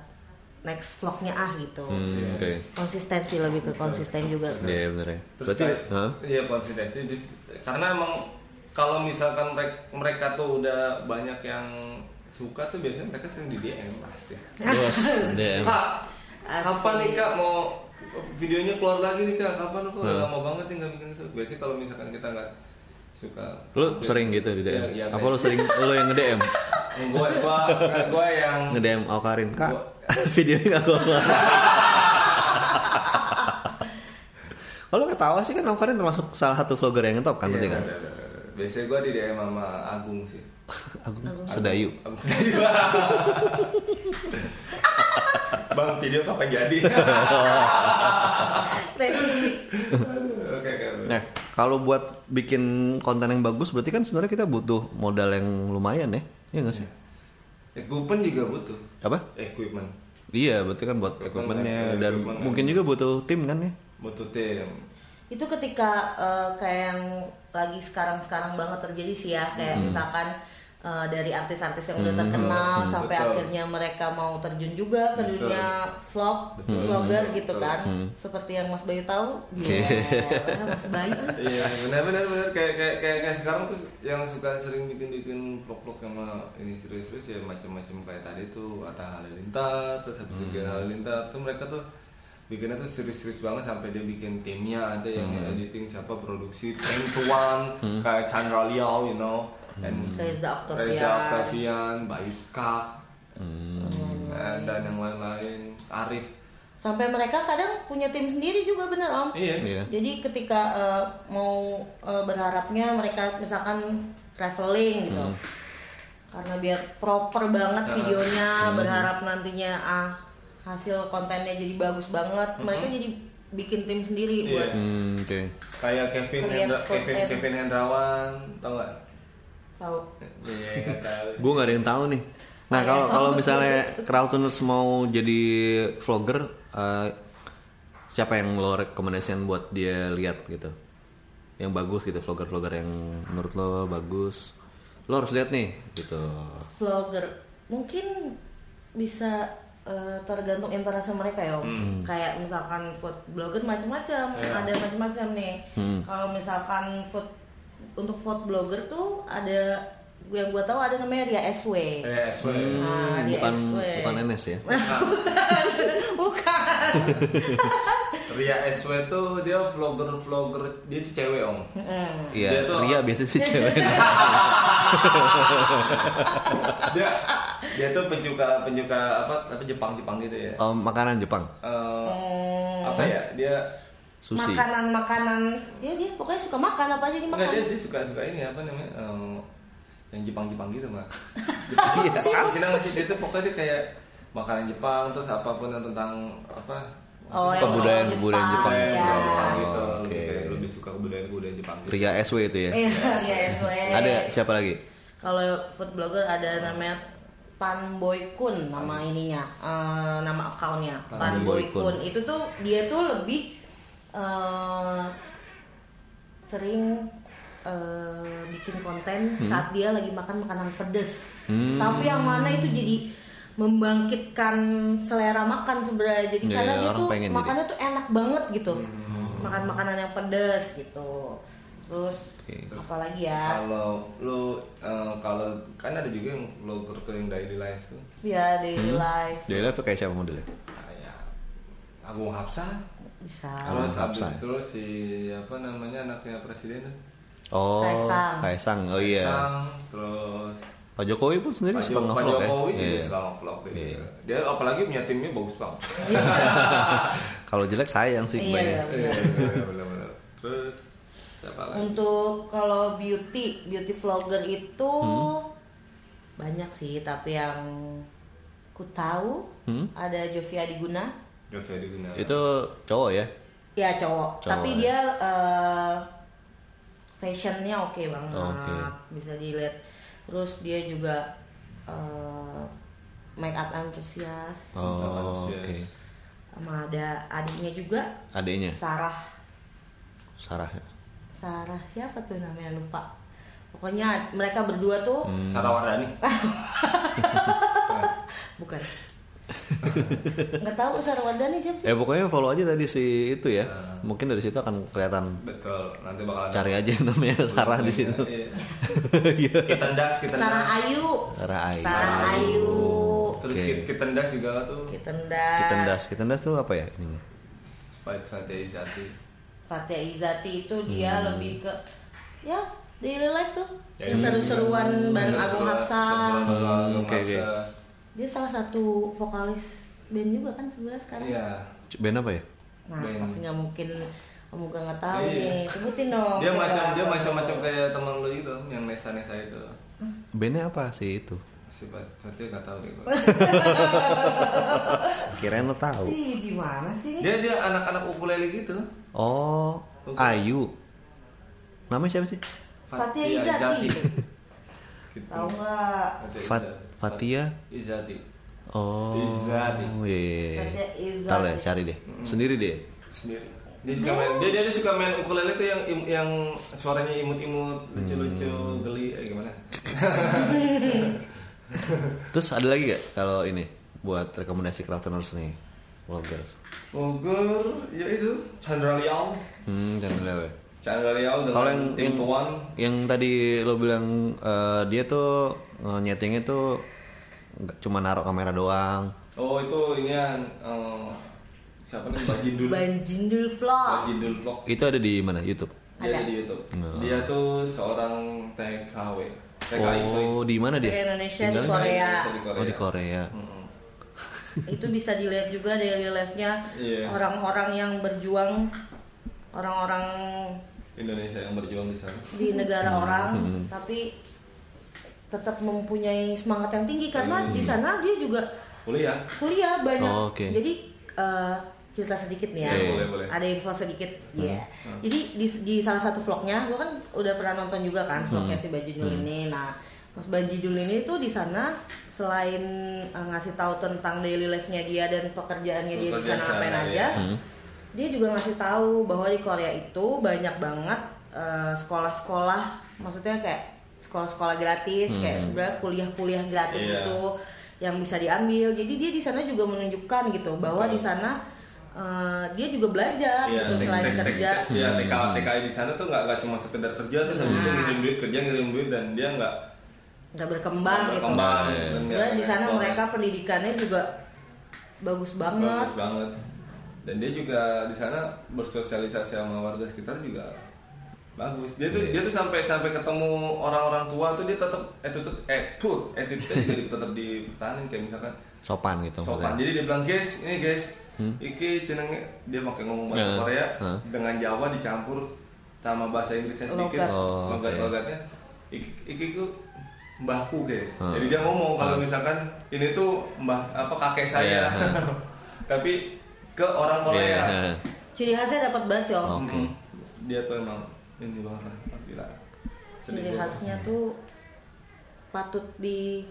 next vlognya ah gitu hmm, oke, konsistensi lebih ke konsisten juga iya bener ya. terus Berarti, iya konsistensi Dis- karena emang kalau misalkan mereka, mereka tuh udah banyak yang suka tuh biasanya mereka sering di DM pasti bos, DM. kak Asik. kapan nih kak mau videonya keluar lagi nih kak kapan kok Hmm. lama banget nih nggak bikin itu biasanya kalau misalkan kita nggak suka Lu sering gitu di DM? Iya, iya, apa lu sering lu yang nge-DM? gua gua gua yang Nge-DM Aukarin, Kak. Gua- Videonya gak keluar. Kalau ketawa sih kan Aukarin termasuk salah satu vlogger yang top kan berarti kan? Iya, Biasanya gue di DM sama Agung sih. Agung Sedayu. Agung Sedayu. Bang, video kapan jadi? Revisi. Oke, oke. Nah, kalau buat bikin konten yang bagus berarti kan sebenarnya kita butuh modal yang lumayan ya. Iya nggak sih? Equipment juga butuh. Apa? Equipment. Iya, berarti kan buat Equipment, equipmentnya equipment, dan equipment. mungkin juga butuh tim kan ya. Butuh tim. itu ketika eh, kayak yang lagi sekarang-sekarang banget terjadi sih ya kayak Hmm. misalkan eh, dari artis-artis yang udah terkenal sampai Betul. akhirnya mereka mau terjun juga ke Betul. dunia vlog, Betul. vlogger gitu Betul. kan, seperti yang Mas Bayu tahu, Oke. Gila, Mas Bayu. Iya, benar benar benar kayak kayak kayak kayak sekarang tuh yang suka sering bikin-bikin vlog-vlog sama ini serius-serius ya macam-macam kayak tadi tuh Atta Halilintar, terus habis Gian Halilintar tuh mereka tuh bikinnya tuh serius-serius banget sampai dia bikin timnya ada yang editing siapa produksi Teng Tuan kayak Chandra Liao you know and Reza Octavian. Reza Octavian, Bayu Skak Hmm. eh, dan yang lain-lain Arif Sampai mereka kadang punya tim sendiri juga bener Om. iya Iya. Jadi ketika eh, mau eh, berharapnya mereka misalkan traveling gitu. Karena biar proper banget videonya, berharap nantinya ah hasil kontennya jadi bagus banget. Mereka jadi bikin tim sendiri Iya. buat Hmm, oke. kayak Kevin Hendra, Kevin. Kevin Hendrawan tau gak? Tahu. Iya tahu. Gue nggak ada yang tahu nih. Nah kalau kalau misalnya Crowdtuners mau jadi vlogger, eh, siapa yang lo rekomendasikan buat dia lihat gitu? Yang bagus gitu, vlogger-vlogger yang menurut lo bagus. Lo harus lihat nih, gitu. Vlogger mungkin bisa eh, tergantung interest mereka ya Om. Kayak misalkan food blogger macam-macam, ada macam-macam nih. Kalau misalkan food untuk food blogger tuh ada yang gua tahu ada namanya Ria SW. Eh, SW. Nah, Ria bukan SW. bukan NS ya? Bukan. Ria SW tuh dia vlogger-vlogger dia tuh cewek om. Mm. Iya, Dia tuh- Ria biasanya sih cewek. Dia dia tuh penjuka penjuka apa apa Jepang Jepang gitu ya. Oh, makanan Jepang, Eh, apa ya dia sushi. Makanan-makanan, ya dia pokoknya suka makan apa aja dimakan. enggak dia dia suka suka ini apa namanya eh, yang Jepang Jepang gitu mah. Iya. Jepang Cina nggak sih dia tuh pokoknya dia kayak makanan Jepang terus apa pun yang tentang apa Oh, Kebudayaan- kebudayaan Jepang. ya. Jepang Oh, gitu oke. lebih suka kebudayaan kebudayaan Jepang gitu. Ria SW itu ya. Iya, Ria SW. Ada siapa lagi? Kalau food blogger ada namanya Tan Boy Kun nama ininya, eh, nama akunnya Tan Tan Boy Boy Kun. Kun. Itu tuh dia tuh lebih eh, sering eh, bikin konten saat dia lagi makan makanan pedes. Hmm. Tapi yang mana itu jadi membangkitkan selera makan sebenarnya. Jadi Iya, karena dia orang tuh makannya tuh enak banget gitu. Hmm. Makan makanan yang pedes gitu. Terus Oke. apalagi ya? Kalau lu eh, kalau kan ada juga yang vlogger tuh yang daily life tuh Ya daily life Dia tuh kayak siapa modelnya? kayak Agung Hapsah bisa. Terus habis Hapsah. terus si apa namanya anaknya presiden tuh Oh, Kaisang. Kaisang. Oh iya. Sang, terus Pak Jokowi pun sendiri Pak, suka Jo- Pak ya. Jokowi juga Iya. suka nge-vlog. Iya. Dia apalagi punya timnya bagus banget. Kalau jelek sayang sih Iya, kebanyakan. iya. Iya, iya, benar-benar. Terus siapa lagi? Untuk kalau beauty, beauty vlogger itu Hmm. banyak sih, tapi yang ku tahu Hmm? ada Jovia Diguna, Gunawan. Itu cowok ya? ya cowok, Cowok, tapi ya. dia eh, fashionnya oke banget, Oke. bisa dilihat. Terus dia juga eh, make up antusias, Oh, oke. sama ada adiknya juga Adiknya Sarah. Sarah. ya? Sarah siapa tuh namanya lupa. Pokoknya mereka berdua tuh Hmm. Sarah Wardani. bukan. Nggak tahu Sarah Wardani siapa sih? Eh pokoknya follow aja tadi si itu ya. Mungkin dari situ akan kelihatan. Betul. Nanti bakal Cari aja namanya Sarah di situ. Iya. Kita ndas, kita Sarah. Ayu. Sarah Ayu. Sarah Ayu. Terus Oke. kita, kita ndas juga tuh. Kitendas. Kitendas. Kitendas tuh apa ya? Fight Satya Jati. Fatia Izati itu dia lebih ke ya daily life tuh. Ya, yang ini seru-seruan bareng Agung Hapsa. seru-seruan bareng Agung Hmm, oke, oke. Dia salah satu vokalis band juga kan sebenarnya sekarang. Iya. Band apa ya? Nah, Band. pasti nggak mungkin Kamu gak nggak tahu Iya. nih, sebutin dong. dia macam dia macam-macam kayak teman lu itu yang Nesa Nesa itu Bandnya apa sih itu? sifat Satya nggak tahu deh. Kirain lo tahu. Ih, gimana sih? dia dia anak-anak ukulele gitu Oh, Ayu. Namanya siapa sih? Fatia Izati. gitu. Tahu nggak? Fatia Fat. Fatia. Izati Oh. Izati. Iya, iya, iya. Tahu ya, cari deh. Sendiri deh. sendiri dia suka main dia, dia, dia suka main ukulele tuh yang yang suaranya imut-imut lucu-lucu geli eh, gimana Terus ada lagi gak kalau ini buat rekomendasi craftoners nih, vloggers? Bogor ya itu Chandra Liao Hmm, jangan lewe. Chandra dengan Kalau yang tim yang, Tuan yang tadi lo bilang eh, dia tuh eh, nyetingnya tuh nggak cuma naruh kamera doang. oh itu ini yang eh, siapa nih Banjindul Mbak Vlog. Jindul Vlog Itu ada di mana? YouTube. dia Ada. ada di YouTube Oh. dia tuh seorang TKW TKI sorry Oh, di mana dia? Di Indonesia, di? Korea. Indonesia, Oh, di Korea. Mm-mm. itu bisa dilihat juga daily life-nya Iya. orang-orang yang berjuang orang-orang Indonesia yang berjuang di sana di negara Hmm. orang tapi tetap mempunyai semangat yang tinggi karena Hmm. di sana dia juga kuliah kuliah banyak Oh, oke. jadi eh, cerita sedikit nih ya Iya, boleh, boleh. ada info sedikit Hmm. ya jadi di, di salah satu vlognya gue kan udah pernah nonton juga kan vlognya Hmm. si Bajidul ini nah Mas Bajidul ini tuh di sana selain eh, ngasih tahu tentang daily life-nya dia dan pekerjaannya dia di sana ngapain sehari-hari aja ya. Hmm. Dia juga ngasih tahu bahwa di Korea itu banyak banget eh, sekolah-sekolah maksudnya kayak sekolah-sekolah gratis kayak sebenarnya kuliah-kuliah gratis Iya. itu yang bisa diambil jadi dia di sana juga menunjukkan gitu bahwa Betul. di sana eh, dia juga belajar Iya, gitu tek- selain tek- tek- kerja Iya, TK TKI di sana tuh nggak nggak cuma sekedar kerja terus habis itu ngirim duit kerja ngirim duit dan dia nggak nggak berkembang gitu berkembang. Iya. dan nggak- sebenarnya di sana mereka pendidikannya juga bagus banget bagus banget dan dia juga di sana bersosialisasi sama warga sekitar juga bagus dia tuh Iya. dia tuh sampai sampai ketemu orang-orang tua tuh dia tetap attitude eh tuh attitude juga di- tetap dipertahankan kayak misalkan Sopan gitu sopan maksudnya. jadi dia bilang guys ini guys iki jenenge dia pakai ngomong bahasa Nah, Korea nah. dengan Jawa dicampur sama bahasa Inggrisnya sedikit Logat. Oh, logat oke. logatnya iki iki ku mbahku guys Hmm. jadi dia ngomong kalau Hmm. misalkan ini tuh mbah apa kakek saya Iya. tapi ke orang Korea Iya. ciri khasnya dapat banget sih om Oke. Mm. dia tuh emang ini banget lah gila Sedih ciri khasnya tuh patut di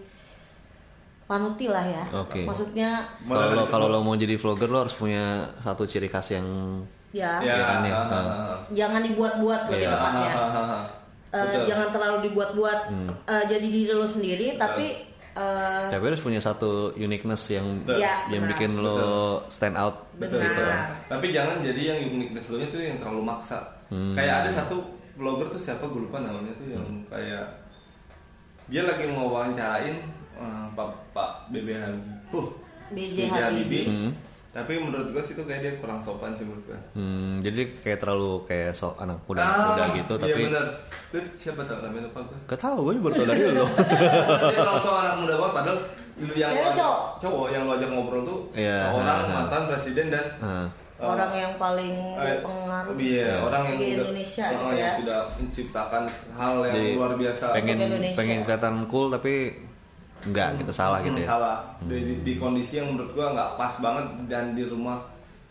panuti lah ya Oke. maksudnya Kalau lo Mana- kalau lo mau jadi vlogger lo harus punya satu ciri khas yang ya, ya, Iya kan, ya? ah. jangan dibuat-buat lebih Iya. tepatnya Betul. jangan terlalu dibuat-buat eh, jadi diri lo sendiri tapi eh, tapi harus punya satu uniqueness yang Betul. Ya, yang benar. bikin lo stand out Betul, gitu kan. Tapi jangan jadi yang uniqueness lo tuh yang terlalu maksa. Hmm. Kayak ada satu vlogger tuh siapa gue lupa namanya tuh yang Hmm. kayak dia lagi mau wawancarain eh, Pak Pak BB Habibie. Puh, BJ Habibie. Hmm. Tapi menurut gue sih tuh kayak dia kurang sopan sih menurut gue. Hmm, jadi kayak terlalu kayak sok anak muda Ah, muda gitu iya tapi bener. Lu siapa tau namanya lupa gue. Gak tau, gue baru tau dari lo. dia sok anak muda banget padahal lu yang ajak- cowok? cowok yang lu ajak ngobrol tuh Iya, seorang ah, ah. mantan presiden dan Nah, eh, orang yang paling Eh, berpengaruh Iya, Iya. orang yang Di udah- Indonesia orang gitu yang ya. sudah menciptakan hal yang jadi luar biasa. pengen pengen kelihatan cool tapi enggak gitu salah gitu Hmm, ya. Salah. Di, di- di kondisi yang menurut gua nggak pas banget dan di rumah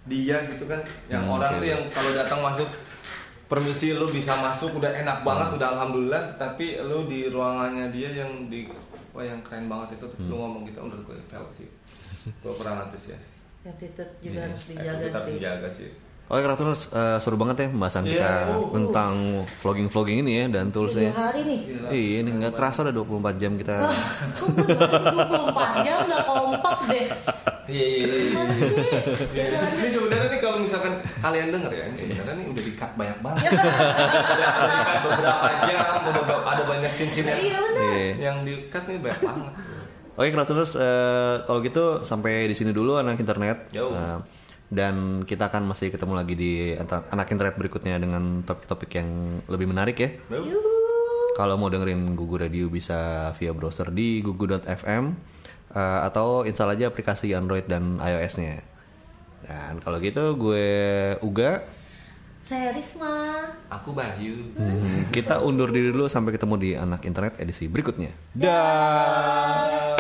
dia gitu kan, yang Hmm, orang oke. tuh yang kalau datang masuk permisi lu bisa masuk udah enak Hmm. banget udah alhamdulillah tapi lu di ruangannya dia yang di wah yang keren banget itu terus Hmm. lu ngomong gitu menurut gue fail sih gue kurang antusias attitude juga Iya. harus dijaga sih dijaga sih Oke, Kratuners, eh, seru banget ya pembahasan Iya, kita uh, uh. tentang vlogging-vlogging ini ya dan tiga toolsnya. hari nih Gila. Iya, ini nggak kerasa udah 24 jam kita. Wah, kok gue 24 jam udah kompak deh iya iya iya? Ya, Gimana? ini sebenarnya nih kalau misalkan kalian denger ya, ini sebenarnya nih udah di-cut banyak banget. Udah di-cut beberapa jam, beberapa ada banyak scene-scene yang, Iya Iya. yang di-cut nih banyak banget. Oke, Kratuners, eh, kalau gitu sampai di sini dulu anak internet. Jauh. Dan kita akan masih ketemu lagi di anak internet berikutnya dengan topik-topik yang lebih menarik ya. Kalau mau dengerin Gugu Radio bisa via browser di gugu.fm eh, atau install aja aplikasi Android dan iOS-nya. Dan kalau gitu gue Uga Saya Risma. Aku Bayu. Hmm, kita undur diri dulu sampai ketemu di anak internet edisi berikutnya. Dah.